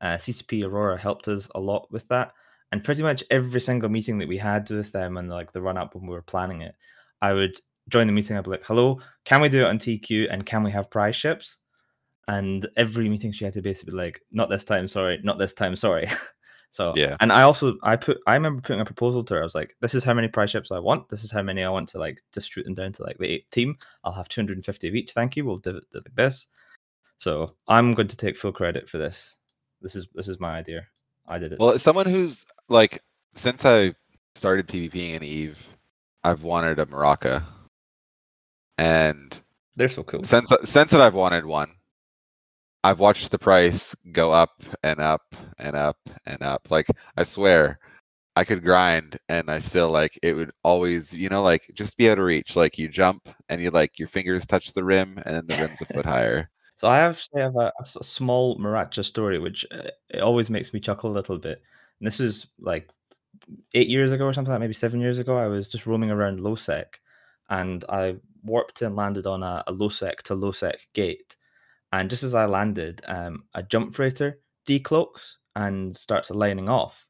uh, CCP Aurora helped us a lot with that. And pretty much every single meeting that we had with them and like the run up when we were planning it, I would join the meeting. I'd be like, hello, can we do it on TQ and can we have prize ships? And every meeting she had to basically be like, not this time, sorry, not this time, sorry. [laughs] so Yeah. And I also I put I remember putting a proposal to her. I was like, this is how many prize ships I want. This is how many I want to like distribute them down to like the eight team. I'll have 250 of each. Thank you. We'll do do it like this. So I'm going to take full credit for this. This is this is my idea. I did it. Well, as someone who's like, since I started PvPing in Eve, I've wanted a Moracha. And They're so cool. since since that I've wanted one, I've watched the price go up and up and up and up. Like I swear, I could grind and I still like it would always, you know, like just be out of reach. Like you jump and you like your fingers touch the rim and then the rim's a foot [laughs] higher. So I actually have a small Moracha story, which uh, it always makes me chuckle a little bit. And this was like eight years ago or something, like maybe seven years ago. I was just roaming around lowsec, and I warped and landed on a, a lowsec to lowsec gate. And just as I landed, um, a jump freighter decloaks and starts aligning off.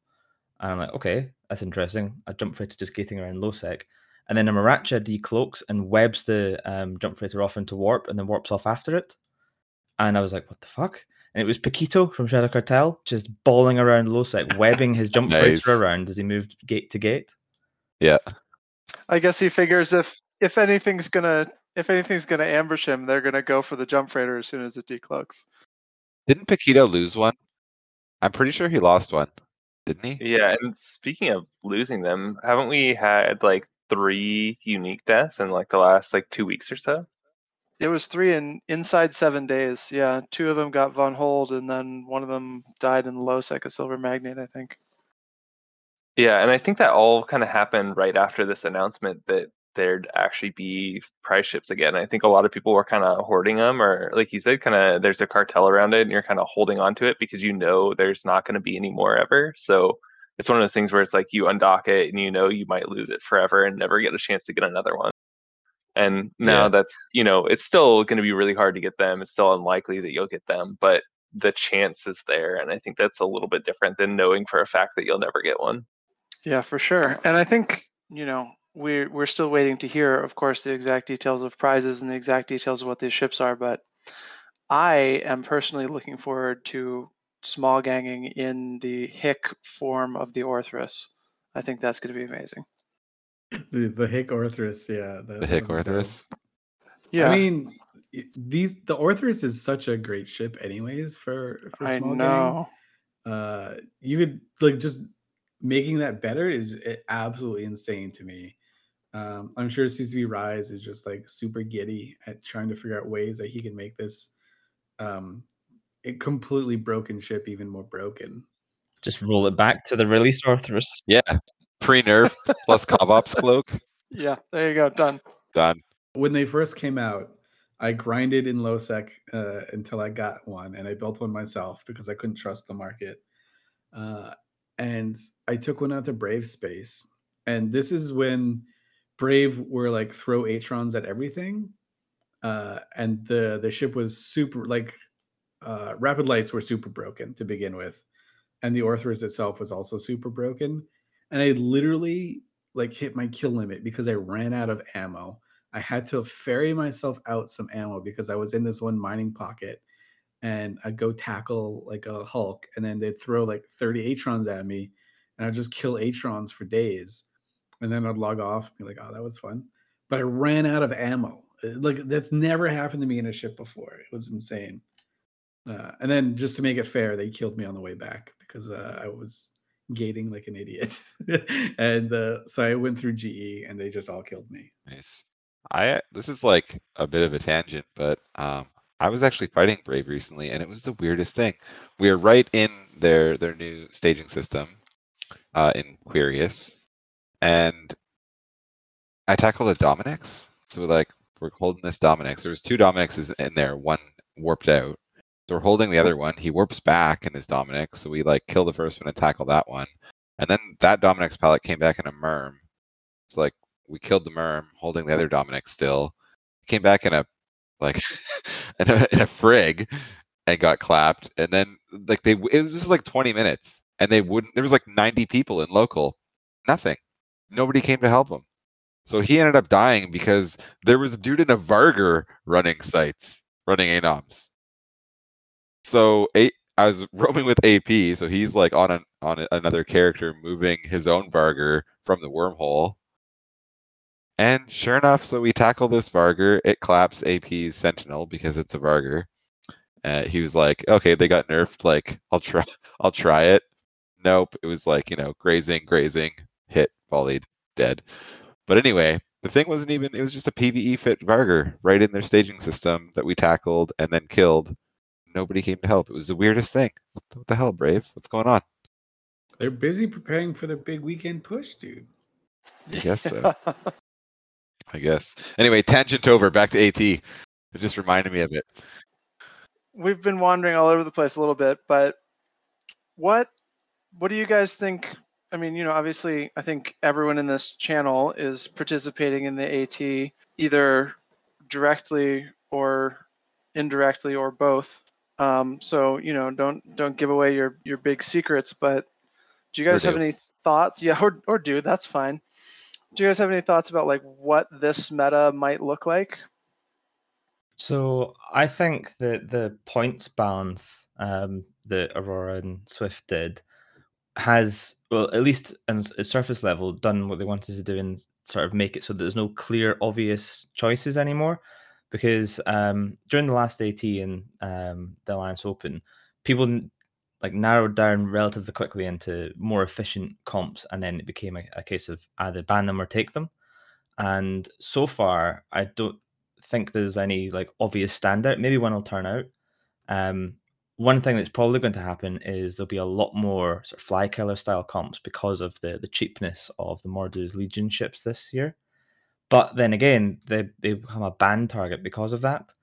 And I'm like, okay, that's interesting. A jump freighter just gating around lowsec. And then a Moracha decloaks and webs the um, jump freighter off into warp and then warps off after it. And I was like, what the fuck? And it was Paquito from Shadow Cartel just bawling around lowsec, webbing his jump Nice. freighter around as he moved gate to gate. Yeah. I guess he figures if if anything's gonna if anything's gonna ambush him, they're gonna go for the jump freighter as soon as it decloaks. Didn't Paquito lose one? I'm pretty sure he lost one. Didn't he? Yeah, and speaking of losing them, haven't we had like three unique deaths in like the last like two weeks or so? It was three in inside seven days. Yeah, two of them got Von Hold, and then one of them died in the lowsec, a silver magnate, I think. Yeah, and I think that all kind of happened right after this announcement that there'd actually be prize ships again. I think a lot of people were kind of hoarding them, or like you said, kind of there's a cartel around it, and you're kind of holding on to it because you know there's not going to be any more ever. So it's one of those things where it's like you undock it and you know you might lose it forever and never get a chance to get another one. And now Yeah. that's you know it's still going to be really hard to get them. It's still unlikely that you'll get them, but the chance is there, and I think that's a little bit different than knowing for a fact that you'll never get one. Yeah, for sure. And I think you know we're we're still waiting to hear, of course, the exact details of prizes and the exact details of what these ships are. But I am personally looking forward to small ganging in the Hick form of the Orthrus. I think that's going to be amazing. The, the Hick Orthrus, yeah. that- The Hick that'd. Orthrus. Yeah, I mean, these the Orthrus is such a great ship, anyways. For for I know. gang. Uh, you could like just making that better is uh, absolutely insane to me. Um, I'm sure CCP Rise is just like super giddy at trying to figure out ways that he can make this um a completely broken ship even more broken. Just roll it back to the release Orthrus. Yeah. Pre nerf plus covops cloak. Yeah, there you go. Done. Done. when they first came out, I grinded in low sec uh, until I got one, and I built one myself because I couldn't trust the market. Uh, and I took one out to Brave Space, and this is when Brave were like throw Atrons at everything, uh, and the the ship was super like uh, rapid lights were super broken to begin with, and the Orthrus itself was also super broken, and I literally like hit my kill limit because I ran out of ammo. I had to ferry myself out some ammo because I was in this one mining pocket and I'd go tackle like a Hulk and then they'd throw like 30 Atrons at me and I'd just kill Atrons for days. And then I'd log off and be like, oh, that was fun. But I ran out of ammo. Uh, Like that's never happened to me in a ship before. It was insane. Uh, and then just to make it fair, they killed me on the way back because uh, I was gating like an idiot. [laughs] and uh, so I went through GE and they just all killed me. Nice. I this is like a bit of a tangent, but um I was actually fighting Brave recently and it was the weirdest thing. We are right in their their new staging system uh in Querious and I tackled a Dominix. So like we're holding this Dominix. There was two Dominixes in there, one warped out. So we're holding the other one. He warps back in his Dominix, so we like kill the first one and tackle that one. And then that Dominix pallet came back in a Myrm. It's like we killed the Myrm, holding the other Dominix still. Came back in a like [laughs] in a, in a frig and got clapped. And then like they it was just like 20 minutes, and they wouldn't. There was like 90 people in local, nothing. Nobody came to help him. So he ended up dying because there was a dude in a Vargur running sites, running anoms. So a, I was [laughs] roaming with AP, so he's like on an on another character moving his own Vargur from the wormhole. And sure enough, so we tackle this Vargur. It claps AP's Sentinel because it's a Vargur. Uh, he was like, "Okay, they got nerfed. Like, I'll try. [laughs] I'll try it." Nope. It was like you know, grazing, grazing, hit, volleyed, dead. But anyway, the thing wasn't even. It was just a PVE fit Vargur right in their staging system that we tackled and then killed. Nobody came to help. It was the weirdest thing. What the, hell, Brave? What's going on? They're busy preparing for their big weekend push, dude. I guess so. I guess. Anyway, tangent over. Back to AT. It just reminded me of it. We've been wandering all over the place a little bit, but what what do you guys think? I mean, you know, obviously, I think everyone in this channel is participating in the AT either directly or indirectly or both. Um, so you know, don't don't give away your your big secrets. But do you guys have any thoughts? Yeah, or or do that's fine. Do you guys have any thoughts about like what this meta might look like? So I think that the points balance um, that Aurora and Swift did has, well, at least on s- a surface level, done what they wanted to do and sort of make it so that there's no clear, obvious choices anymore. Because um, during the last AT and um, the Alliance Open, people like narrowed down relatively quickly into more efficient comps, and then it became a, a case of either ban them or take them. And so far, I don't think there's any like obvious standout. Maybe one will turn out. Um, one thing that's probably going to happen is there'll be a lot more sort of fly killer style comps because of the the cheapness of the Mordu's Legion ships this year. But then again, they they become a ban target because of that.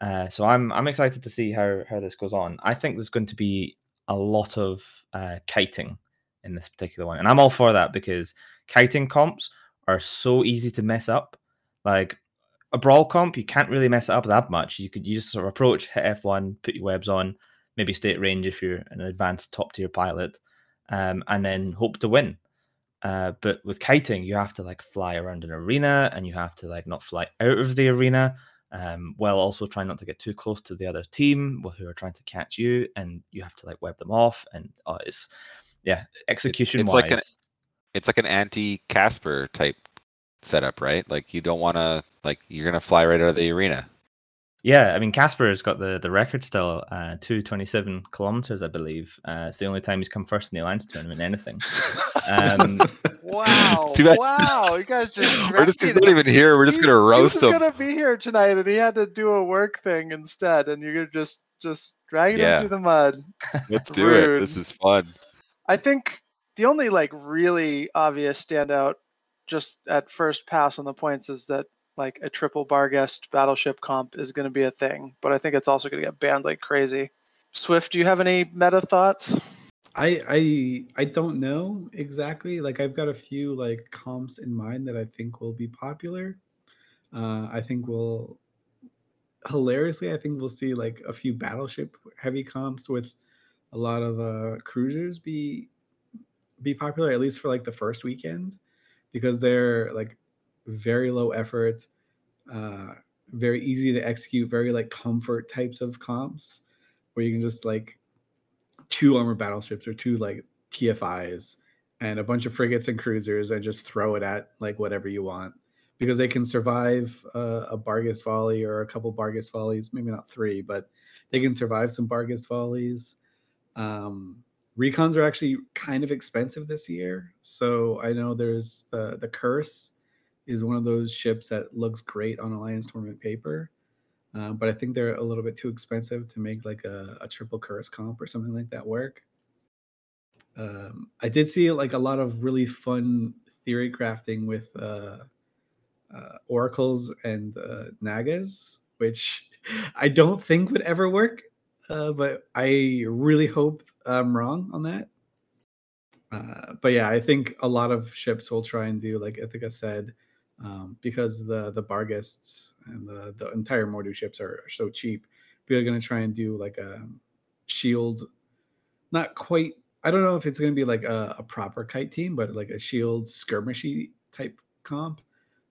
Uh, so I'm I'm excited to see how how this goes on. I think there's going to be a lot of uh, kiting in this particular one, and I'm all for that because kiting comps are so easy to mess up. Like a brawl comp, you can't really mess it up that much. You could you just sort of approach, hit F1, put your webs on, maybe stay at range if you're an advanced top tier pilot, um, and then hope to win. Uh, but with kiting, you have to like fly around an arena, and you have to like not fly out of the arena, um, while also trying not to get too close to the other team wh- who are trying to catch you, and you have to like web them off, and oh, it's yeah, execution it's wise. like an- It's like an anti Casper type setup, right? Like you don't want to like you're gonna fly right out of the arena. Yeah, I mean Casper has got the the record still, uh, two twenty seven kilometers, I believe. Uh, it's the only time he's come first in the alliance tournament. Anything. Um, [laughs] Wow! Wow! You guys just [laughs] We're just he's not even here. We're just He's- gonna roast he was him. gonna be here tonight, and he had to do a work thing instead, and you're gonna just just dragging Yeah. him through the mud. [laughs] Let's do it. This is fun. I think the only like really obvious standout just at first pass on the points is that like a triple Barghest battleship comp is going to be a thing, but I think it's also going to get banned like crazy. Swift, do you have any meta thoughts? I I I don't know exactly. Like I've got a few like comps in mind that I think will be popular. Uh, I think we'll hilariously, I think we'll see like a few battleship heavy comps with a lot of uh, cruisers be be popular at least for like the first weekend because they're like very low effort, uh, very easy to execute, very like comfort types of comps where you can just like two armor battleships or two like TFIs and a bunch of frigates and cruisers and just throw it at like whatever you want because they can survive uh, a Barghest volley or a couple Barghest volleys, maybe not three, but they can survive some Barghest volleys. Um, recons are actually kind of expensive this year, so I know there's the the curse is one of those ships that looks great on Alliance tournament paper, um, but I think they're a little bit too expensive to make like a, a triple curse comp or something like that work. Um, I did see like a lot of really fun theory crafting with uh, uh, oracles and uh, nagas, which [laughs] I don't think would ever work. Uh, but I really hope I'm wrong on that. Uh, but yeah, I think a lot of ships will try and do like Ithaca said, um, because the the Barghests and the the entire Mordu ships are, are so cheap. We're going to try and do like a shield, not quite. I don't know if it's going to be like a, a proper kite team, but like a shield skirmishy type comp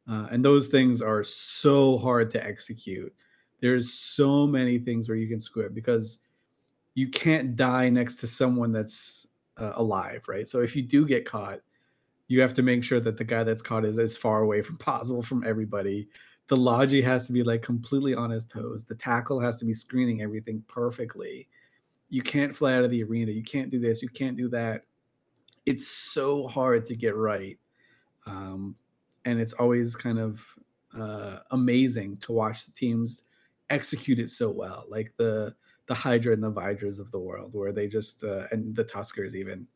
uh, and those things are so hard to execute. There's so many things where you can screw it because you can't die next to someone that's uh, alive, right? So if you do get caught, you have to make sure that the guy that's caught is as far away from [laughs] possible from everybody. The logi has to be like completely on his toes. The tackle has to be screening everything perfectly. You can't fly out of the arena. You can't do this. You can't do that. It's so hard to get right. Um, and it's always kind of uh, amazing to watch the teams execute it so well, like the the Hydra and the Vydras of the world, where they just uh, and the Tuskers even,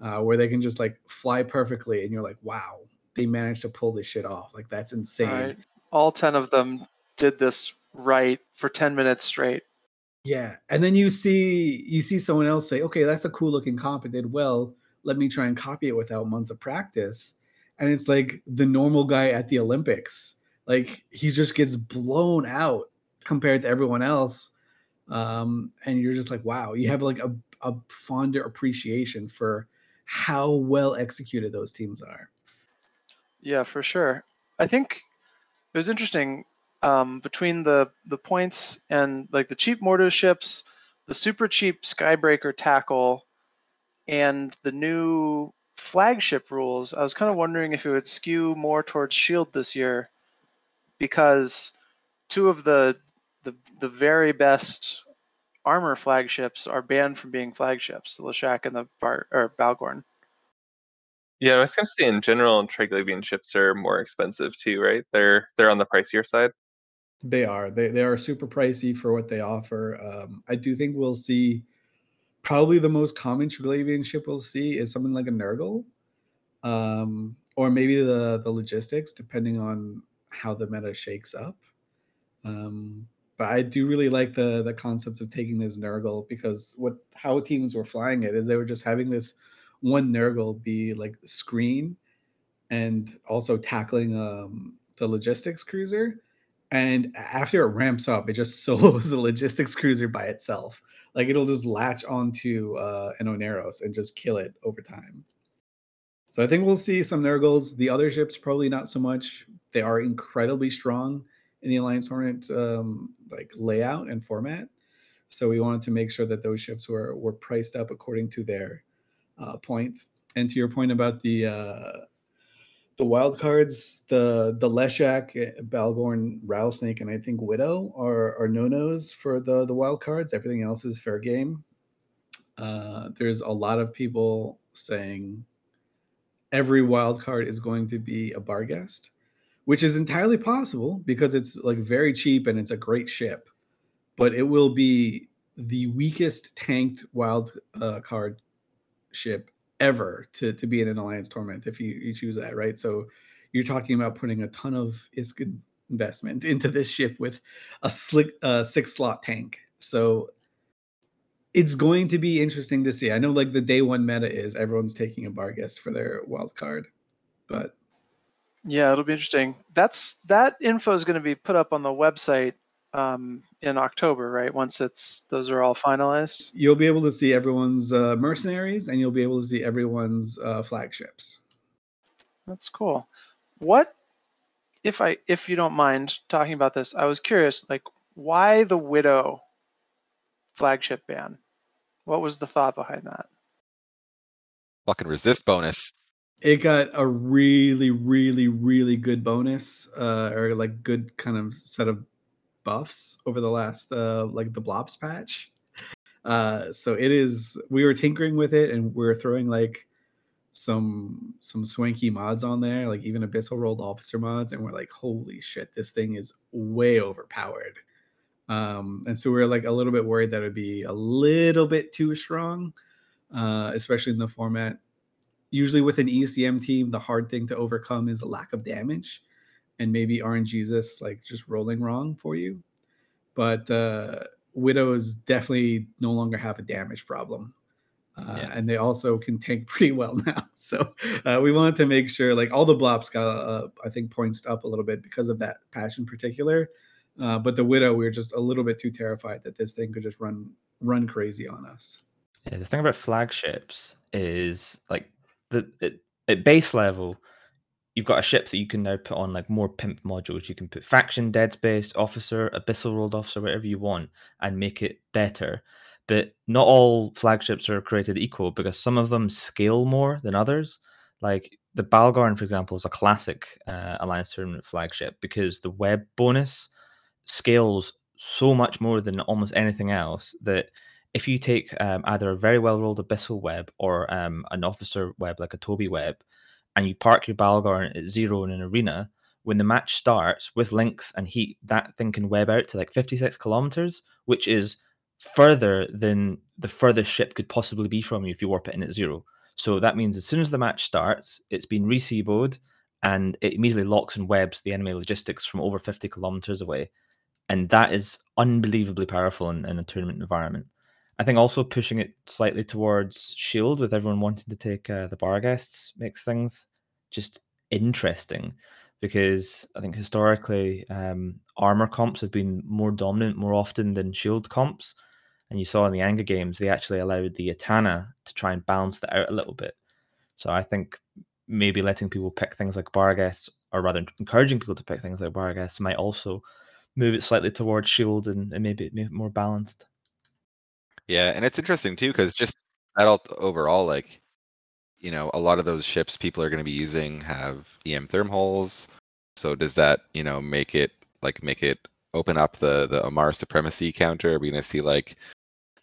uh, where they can just like fly perfectly, and you're like, wow, they managed to pull this shit off. Like that's insane. Right. All ten of them did this right for ten minutes straight. Yeah, and then you see you see someone else say, okay, that's a cool looking comp. It did well. Let me try and copy it without months of practice and it's like the normal guy at the Olympics. Like he just gets blown out compared to everyone else. Um, and you're just like, wow, you have like a, a fonder appreciation for how well executed those teams are. Yeah, for sure. I think it was interesting um, between the the points and like the cheap Mordu ships, the super cheap Skybreaker tackle, and the new flagship rules, I was kind of wondering if it would skew more towards Shield this year, because two of the the, the very best armor flagships are banned from being flagships, the Leshak and the Bar or Bhaalgorn. Yeah, I was gonna say in general, Triglavian ships are more expensive too, right? They're they're on the pricier side. They are. They they are super pricey for what they offer. Um, I do think we'll see probably the most common Triglavian ship we'll see is something like a Nergal, um, or maybe the the logistics, depending on how the meta shakes up. Um, but I do really like the the concept of taking this Nergal because what how teams were flying it is they were just having this one Nergal be like the screen and also tackling um, the logistics cruiser and after it ramps up, it just [laughs] solos the logistics cruiser by itself. Like it'll just latch onto uh, an Oneiros and just kill it over time. So I think we'll see some Nergals. The other ships probably not so much. They are incredibly strong in the Alliance Hornet um, like layout and format. So we wanted to make sure that those ships were were priced up according to their uh, point. And to your point about the uh, the wild cards, the the Leshak, eh, Bhaalgorn, Rattlesnake, and I think Widow are are no nos for the the wild cards. Everything else is fair game. Uh, there's a lot of people saying every wild card is going to be a Barghest, which is entirely possible because it's like very cheap and it's a great ship, but it will be the weakest tanked wild uh, card ship ever to to be in an alliance torment if you, you choose that, right? So you're talking about putting a ton of ISK investment into this ship with a slick uh, six slot tank. So it's going to be interesting to see. I know like the day one meta is everyone's taking a Barghest for their wild card, but Yeah, it'll be interesting. That's that info is going to be put up on the website um, in October, right? Once it's those are all finalized. you'll be able to see everyone's uh, mercenaries and you'll be able to see everyone's uh, flagships. That's cool. What if I if you don't mind talking about this, I was curious, like why the Widow flagship ban? What was the thought behind that? Fucking resist bonus. It got a really, really, really good bonus, uh, or like good kind of set of buffs over the last uh like the blops patch. Uh so it is we were tinkering with it and we are throwing like some some swanky mods on there, like even abyssal rolled officer mods, and we're like, holy shit, this thing is way overpowered. Um, and so we are like a little bit worried that it'd be a little bit too strong, uh, especially in the format. Usually with an ECM team, the hard thing to overcome is a lack of damage, and maybe RNGesus like just rolling wrong for you. But uh, widows definitely no longer have a damage problem. Uh, Yeah. and they also can tank [laughs] pretty well now. So uh, we wanted to make sure, like all the blops got, uh, I think, points up a little bit because of that patch in particular. Uh, but the widow, we were just a little bit too terrified that this thing could just run run crazy on us. Yeah, the thing about flagships is like the it, at base level, you've got a ship that you can now put on like more pimp modules. You can put faction, dead space, officer, abyssal rolled officer, whatever you want, and make it better. But not all flagships are created equal because some of them scale more than others. Like the Bhaalgorn, for example, is a classic uh, Alliance Tournament flagship because the web bonus scales so much more than almost anything else that if you take um, either a very well rolled abyssal web or um, an officer web like a Toby web, and you park your Bhaalgorn at zero in an arena, when the match starts with links and heat, that thing can web out to like 56 kilometers, which is further than the furthest ship could possibly be from you if you warp it in at zero. So that means as soon as the match starts, it's been reseboed and it immediately locks and webs the enemy logistics from over 50 kilometers away. And that is unbelievably powerful in, in a tournament environment. I think also pushing it slightly towards Shield with everyone wanting to take uh, the Barghests makes things just interesting because I think historically um, armor comps have been more dominant more often than Shield comps. And you saw in the Anger games, they actually allowed the Etana to try and balance that out a little bit. So I think maybe letting people pick things like Barghests, or rather encouraging people to pick things like Barghests, might also move it slightly towards Shield and, and maybe it more balanced. Yeah, and it's interesting too because just that all overall, like, you know, a lot of those ships people are going to be using have EM therm holes. So does that, you know, make it like make it open up the the Amarr supremacy counter? Are we going to see like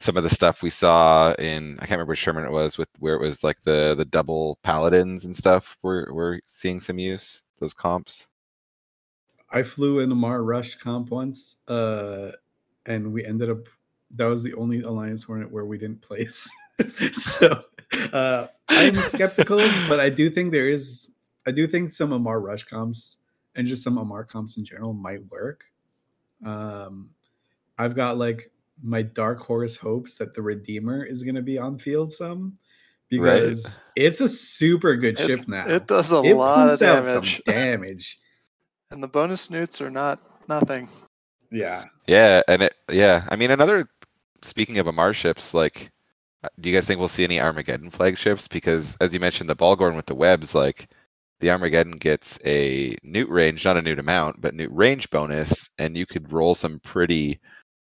some of the stuff we saw in I can't remember which tournament it was with where it was like the the double paladins and stuff. We're we're seeing some use those comps. I flew in a Mar Rush comp once, uh, and we ended up. That was the only Alliance Hornet where we didn't place. [laughs] so uh, I'm skeptical, but I do think there is. I do think some Amarr Rush comps and just some Amarr comps in general might work. Um, I've got like my dark horse hopes that the Redeemer is going to be on field some because it's a super good It- ship now. It does a It lot of pumps out damage, some [laughs] damage. and the bonus neuts are not nothing. Yeah. Yeah, and it yeah, I mean another speaking of Amarr ships, like uh, do you guys think we'll see any Armageddon flagships? Because as you mentioned, the Bhaalgorn with the webs, like the Armageddon gets a neut range, not a neut amount, but neut range bonus, and you could roll some pretty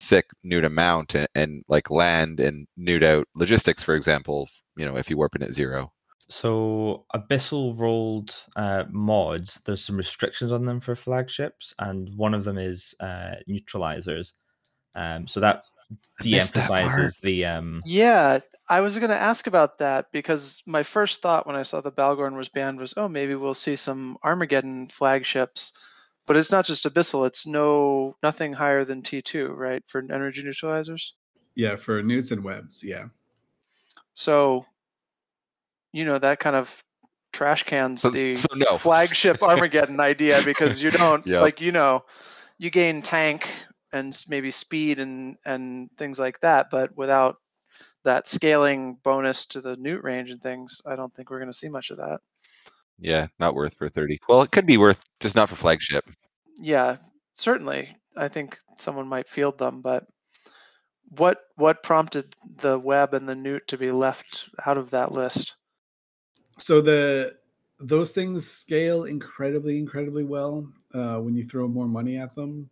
sick neut amount and, and like land and neut out logistics, for example, you know, if you warp in at zero. So abyssal rolled uh, mods, there's some restrictions on them for flagships, and one of them is uh, neutralizers. Um, so that I missed that part. de-emphasizes the um, Yeah, I was going to ask about that because my first thought when I saw the Bhaalgorn was banned was, oh, maybe we'll see some Armageddon flagships. But it's not just Abyssal; it's no nothing higher than T2, right, for energy neutralizers. Yeah, for neuts and webs. Yeah. So you know that kind of trash cans So- the so no. flagship [laughs] Armageddon idea because you don't Yep. like you know you gain tank and maybe speed and and things like that, but without that scaling bonus to the neut range and things, I don't think we're going to see much of that. Yeah, not worth for 30. Well, it could be worth, just not for flagship. Yeah, certainly. I think someone might field them, but what what prompted the web and the neut to be left out of that list? So the those things scale incredibly, incredibly well uh, when you throw more money at them.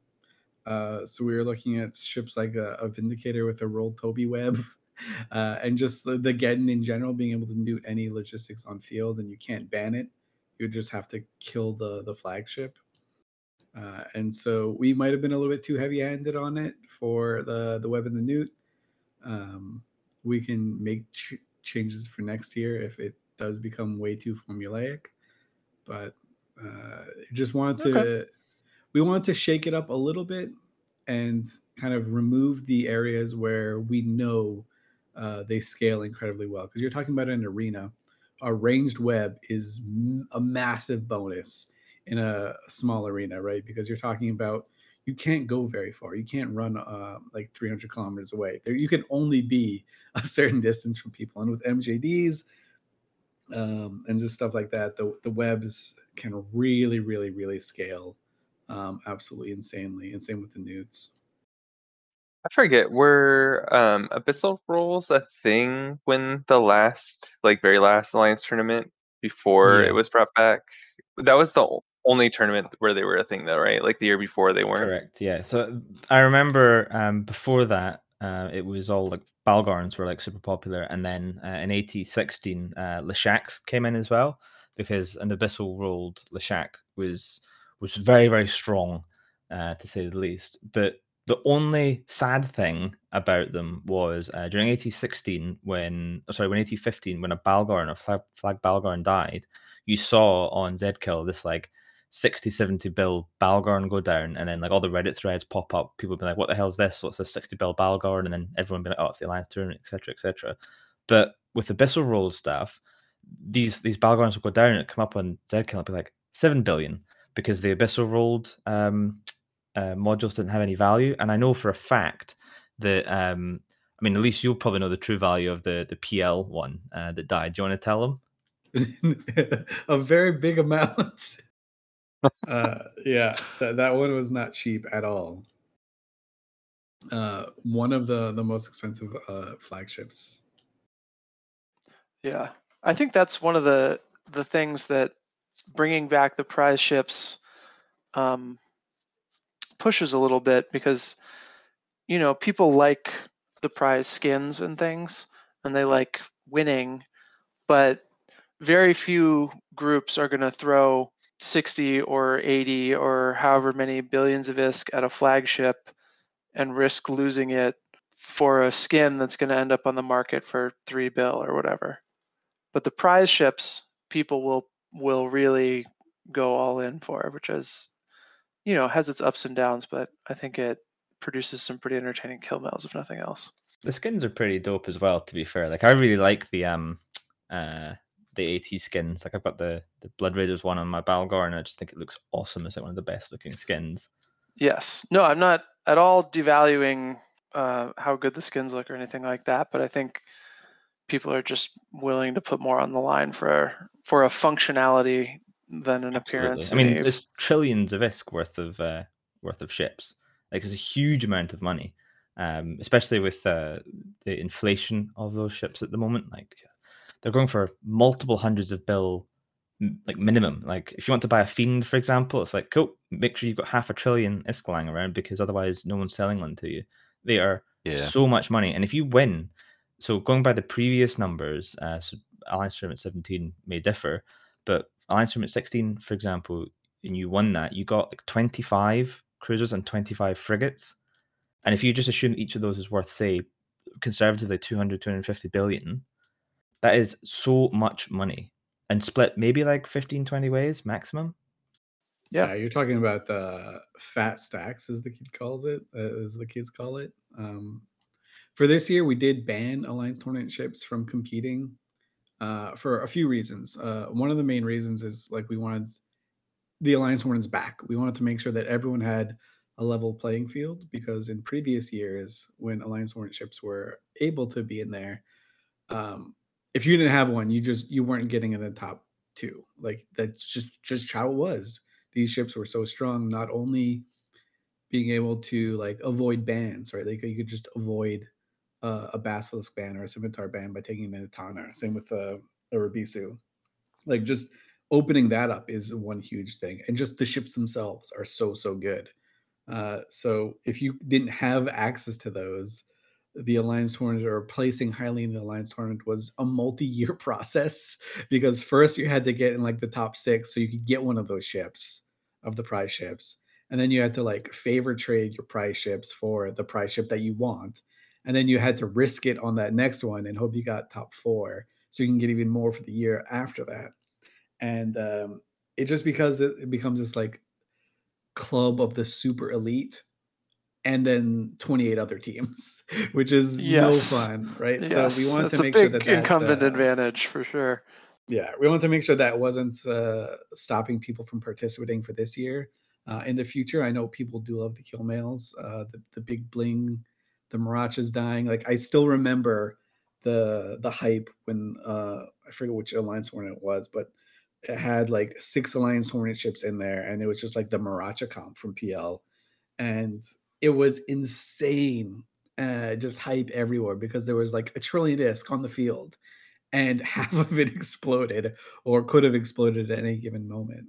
Uh, so we were looking at ships like a, a Vindicator with a rolled Toby web, [laughs] uh, and just the, the Geddon in general being able to neut any logistics on field, and you can't ban it. You just have to kill the the flagship. Uh, and so we might have been a little bit too heavy-handed on it for the the web and the neut. Um, we can make ch- changes for next year if it does become way too formulaic. But uh, just wanted to Okay. We wanted to shake it up a little bit and kind of remove the areas where we know uh, they scale incredibly well. Because you're talking about an arena, a ranged web is m- a massive bonus in a small arena, right? Because you're talking about you can't go very far. You can't run uh, like 300 kilometers away. There, you can only be [laughs] a certain distance from people. And with MJDs um, and just stuff like that, the the webs can really, really, really scale um, absolutely insanely. And same with the neuts. I forget, were um abyssal rolls a thing when the last, like very last alliance tournament before Yeah. it was brought back? That was the only tournament where they were a thing though, right? Like the year before they weren't. Correct. Yeah. So I remember um, before that, uh, it was all like Bhaalgorns were like super popular, and then uh, in AT sixteen, uh, Leshaks came in as well because an abyssal rolled Leshak was was very very strong, uh, to say the least. But the only sad thing about them was uh, during 1816, when oh, sorry when 1815, when a Bhaalgorn a flag, flag Bhaalgorn died, you saw on Zkill this like 60, 70 bill Bhaalgorn go down, and then like all the Reddit threads pop up. People be like, "What the hell's this? What's this 60 bill Bhaalgorn?" And then everyone be like, "Oh, it's the Alliance tournament, etc., etc." But with the abyssal roll stuff, these these Bhaalgorns will go down and come up on Zkill and be like seven billion because the Abyssal rolled um, uh, modules didn't have any value. And I know for a fact that um, I mean, at least you'll probably know the true value of the the PL one uh, that died. Do you want to tell them? [laughs] a very big amount. [laughs] uh, yeah, that, that one was not cheap at all. Uh, one of the the most expensive uh, flagships. Yeah, I think that's one of the the things that bringing back the prize ships um, pushes a little bit because you know people like the prize skins and things, and they like winning, but very few groups are going to throw 60 or 80 or however many billions of ISK at a flagship and risk losing it for a skin that's going to end up on the market for three bill or whatever. But the prize ships people will will really go all in for which is you know has its ups and downs but i think it produces some pretty entertaining kill mails if nothing else The skins are pretty dope as well. To be fair, like I really like the um uh the AT skins. Like I've got the the Blood Raiders one on my Bhaalgorn and I just think it looks awesome. It's like one of the best looking skins. yes no i'm not at all devaluing uh, how good the skins look or anything like that but i think people are just willing to put more on the line for for a functionality than an appearance I mean, in there's trillions of ISK worth of uh, worth of ships. Like it's a huge amount of money, um, especially with uh, the inflation of those ships at the moment. Like they're going for multiple hundreds of bill, like minimum. Like if you want to buy a fiend, for example, it's like cool. Make sure you've got half a trillion ISK lying around because otherwise no one's selling one to you. They are Yeah. so much money, and if you win, so going by the previous numbers, uh, so Alliance Tournament 17 may differ, but Alliance Tournament 16, for example, and you won that, you got like 25 cruisers and 25 frigates. And if you just assume each of those is worth, say, conservatively 200, 250 billion, that is so much money and split maybe like 15, 20 ways maximum. Yeah. Yeah, you're talking about the fat stacks, as the kid calls it, uh, as the kids call it. Um, for this year, we did ban alliance tournament ships from competing uh, for a few reasons. Uh, one of the main reasons is like we wanted the Alliance Hornets back. We wanted to make sure that everyone had a level playing field because in previous years, when Alliance tournament ships were able to be in there, um, if you didn't have one, you just you weren't getting in the top two. Like that's just just how it was. These ships were so strong, not only being able to like avoid bans, right? Like you could just avoid uh, a basilisk ban or a scimitar ban by taking an Etana. Same with uh, a Rabisu. Like just opening that up is one huge thing, and just the ships themselves are so so good. Uh, so if you didn't have access to those, the Alliance Tournament or placing highly in the Alliance Tournament was a multi-year [laughs] process because first you had to get in like the top six so you could get one of those ships of the prize ships. And then you had to like favor trade your prize ships for the prize ship that you want. And then you had to risk it on that next one and hope you got top four so you can get even more for the year after that. And um, it just because it, it becomes this like club of the super elite and then 28 other teams, [laughs] which is Yes. no fun, right? Yes, so we wanted that's to a make big sure that that, incumbent uh, advantage for sure. yeah, we wanted to make sure that wasn't uh, stopping people from participating for this year. Uh, in the future, I know people do love the kill mails, uh, the the big bling, the Morachas dying. Like I still remember the the hype when uh, I forget which Alliance Hornet it was, but it had like six Alliance Hornet ships in there, and it was just like the Moracha comp from PL, and it was insane. Uh, just hype everywhere because there was like a trillion disc on the field and [laughs] half of it exploded or could have exploded at any given moment.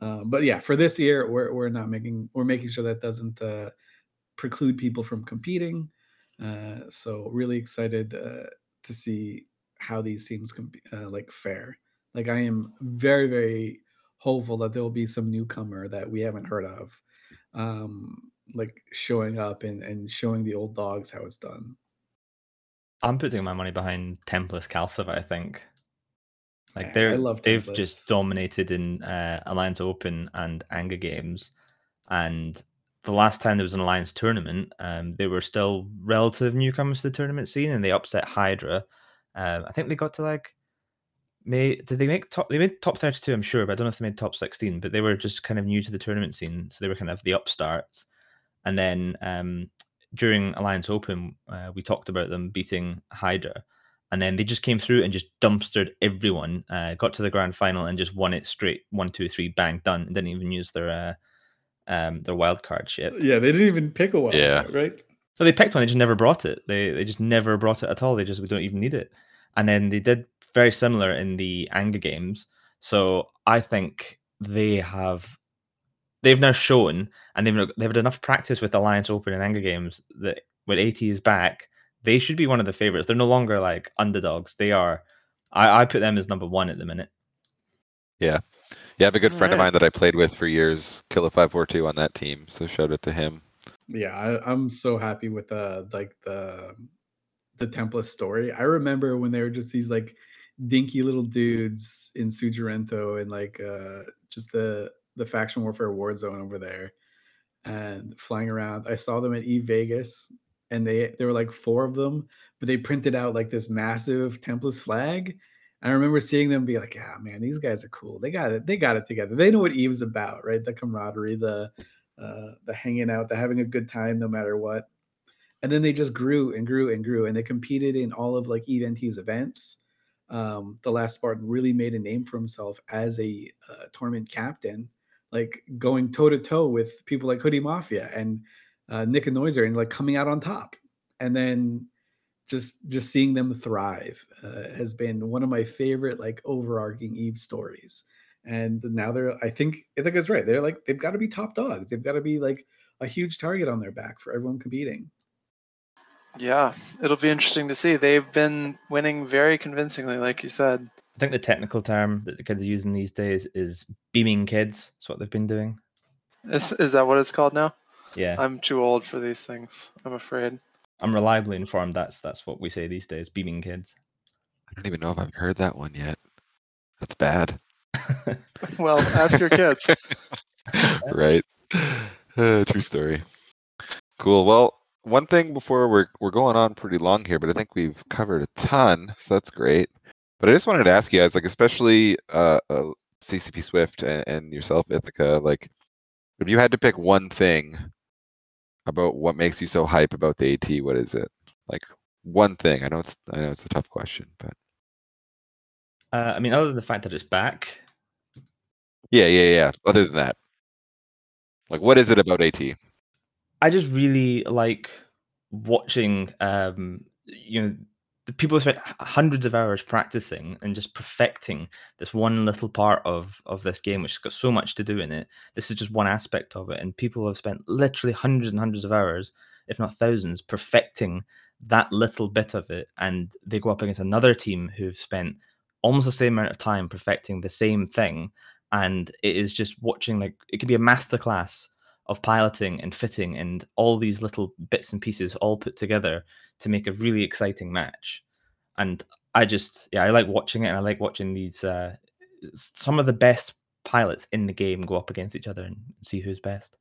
Um, but yeah, for this year, we're we're not making we're making sure that doesn't uh, preclude people from competing. Uh, so really excited uh, to see how these teams comp- uh, like fare. Like I am very very hopeful that there will be some newcomer that we haven't heard of, um, like showing up and and showing the old dogs how it's done. I'm putting my money behind Templis CALSF, I think. Like they're they've just dominated in uh, Alliance Open and Anger games, and the last time there was an Alliance tournament, um, they were still relative newcomers to the tournament scene, and they upset Hydra. Um, I think they got to like, may did they make top? They made top thirty two, I'm sure, but I don't know if they made top sixteen. But they were just kind of new to the tournament scene, so they were kind of the upstarts. And then um, during Alliance Open, uh, we talked about them beating Hydra, and then they just came through and just dumpstered everyone. Uh, got to the grand final and just won it straight, one, two, three, bang, done. Didn't even use their uh, um, their wild card shit. Yeah, they didn't even pick a wild Yeah. card, right? So they picked one, they just never brought it. They they just never brought it at all. They just we don't even need it. And then they did very similar in the anger games. So I think they have they've now shown and they've they've had enough practice with Alliance Open and anger games that when AT is back, they should be one of the favorites. They're no longer like underdogs. They are I, I put them as number one at the minute. Yeah, I have a good friend of mine that I played with for years, Killer Five Four Two on that team. So shout out to him. Yeah, I, I'm so happy with the like the the Templis story. I remember when they were just these like dinky little dudes in Sujarento and like uh just the the faction warfare war zone over there and flying around. I saw them at E Vegas and they there were like four of them, but they printed out like this massive Templis flag. I remember seeing them be like, "Ah, man, these guys are cool. They got it. They got it together. They know what Eve's about, right? The camaraderie, the uh, the hanging out, the having a good time no matter what." And then they just grew and grew and grew, and they competed in all of like Eve NT's events. Um, the last Spartan really made a name for himself as a uh, tournament captain, like going toe to toe with people like Hoodie Mafia and uh, Nick and Noiser, and like coming out on top. And then just just seeing them thrive uh, has been one of my favorite like overarching Eve stories. And now they're, I think, I think it's right. They're like they've got to be top dogs. They've got to be like a huge target on their back for everyone competing. Yeah, it'll be interesting to see. They've been winning very convincingly, like you said. I think the technical term that the kids are using these days is beaming kids. That's what they've been doing. Is is that what it's called now? Yeah. I'm too old for these things. I'm afraid. I'm reliably informed that's that's what we say these days, beaming kids. I don't even know if I've heard that one yet. That's bad. [laughs] Well, ask your kids. [laughs] right. Uh, true story. Cool. Well, one thing before we're we're going on pretty long here, but I think we've covered a ton, so that's great. But I just wanted to ask you guys, like especially uh, uh CCP Swift and, and yourself, Ithaca, like if you had to pick one thing about what makes you so hype about the AT, what is it? Like one thing. I know it's I know it's a tough question, but Uh, I mean, other than the fact that it's back, yeah, yeah, yeah. Other than that, like what is it about AT? I just really like watching, um, you know, the people have spent hundreds of hours practicing and just perfecting this one little part of of this game, which has got so much to do in it. This is just one aspect of it, and people have spent literally hundreds and hundreds of hours, if not thousands, perfecting that little bit of it, and they go up against another team who've spent almost the same amount of time perfecting the same thing, and it is just watching like it could be a masterclass of piloting and fitting and all these little bits and pieces all put together to make a really exciting match. And I just yeah, I like watching it and I like watching these uh some of the best pilots in the game go up against each other and see who's best.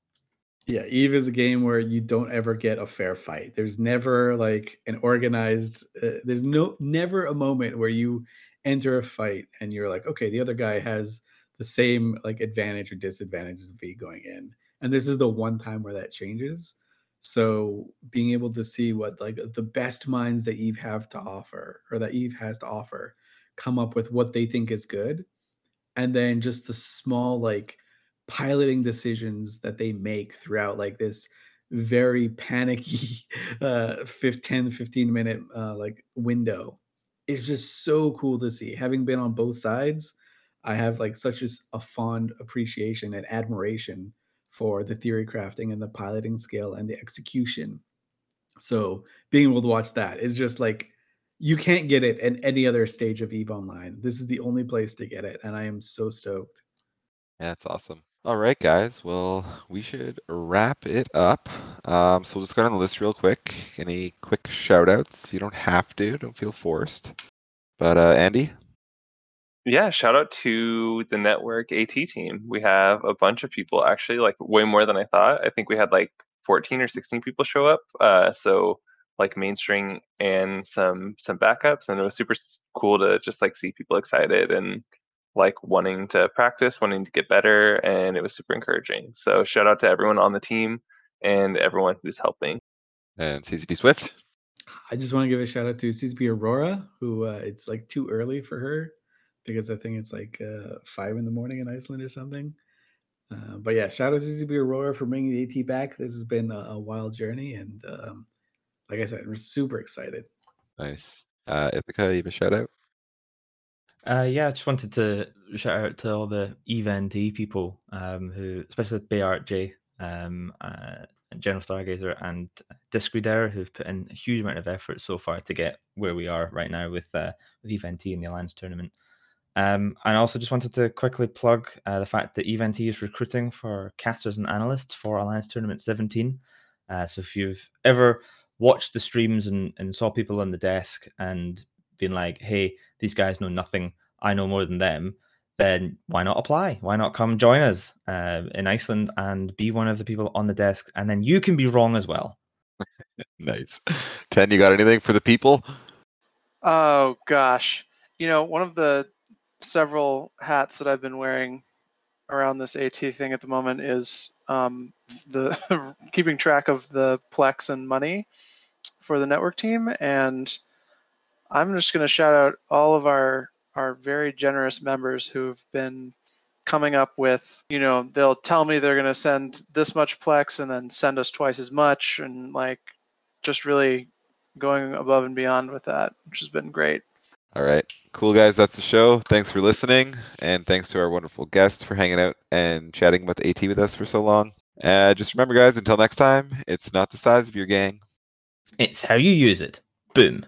Yeah, Eve is a game where you don't ever get a fair fight. There's never like an organized. Uh, there's no never a moment where you enter a fight and you're like, okay, the other guy has the same like advantage or disadvantage as me going in, and this is the one time where that changes. So being able to see what like the best minds that Eve have to offer or that Eve has to offer, come up with what they think is good, and then just the small like piloting decisions that they make throughout like this very panicky [laughs] uh 5 10 15 minute uh like window is just so cool to see having been on both sides i have like such as a fond appreciation and admiration for the theory crafting and the piloting skill and the execution so being able to watch that is just like you can't get it at any other stage of eve online this is the only place to get it and i am so stoked Yeah, that's awesome. All right, guys. Well, we should wrap it up. Um, so we'll just go down the list real quick. Any quick shout outs? You don't have to, don't feel forced. But uh Andy? Yeah, shout out to the network AT team. We have a bunch of people actually, like way more than I thought. I think we had like 14 or 16 people show up. Uh, so like mainstream and some some backups, and it was super cool to just like see people excited and like wanting to practice, wanting to get better, and it was super encouraging. So shout out to everyone on the team and everyone who's helping. And CCP Swift? I just want to give a shout out to CCP Aurora, who uh, it's like too early for her because I think it's like uh, five in the morning in Iceland or something. Uh, but yeah, shout out to CCP Aurora for bringing the AT back. This has been a, a wild journey, and um, like I said, we're super excited. Nice. Uh Ithaca, you have a shout out? Uh, yeah, I just wanted to shout out to all the event people um, who, especially Bayart J, um, uh, General Stargazer, and Discredair, who've put in a huge amount of effort so far to get where we are right now with uh, with EVE NT in the Alliance tournament. Um, and I also just wanted to quickly plug uh, the fact that EVE NT is recruiting for casters and analysts for Alliance Tournament 17. Uh, so if you've ever watched the streams and, and saw people on the desk and been like, hey, these guys know nothing, I know more than them, then why not apply? Why not come join us uh, in Iceland and be one of the people on the desk? And then you can be wrong as well. [laughs] Nice. Ten, you got anything for the people? Oh gosh, you know one of the several hats that I've been wearing around this AT thing at the moment is um, the [laughs] keeping track of the plex and money for the network team, and I'm just going to shout out all of our our very generous members who've been coming up with you know they'll tell me they're going to send this much plex and then send us twice as much and like just really going above and beyond with that which has been great All right. Cool guys, that's the show. Thanks for listening. And thanks to our wonderful guests for hanging out and chatting about the AT with us for so long. Uh, just remember guys, until next time, it's not the size of your gang. It's how you use it. Boom.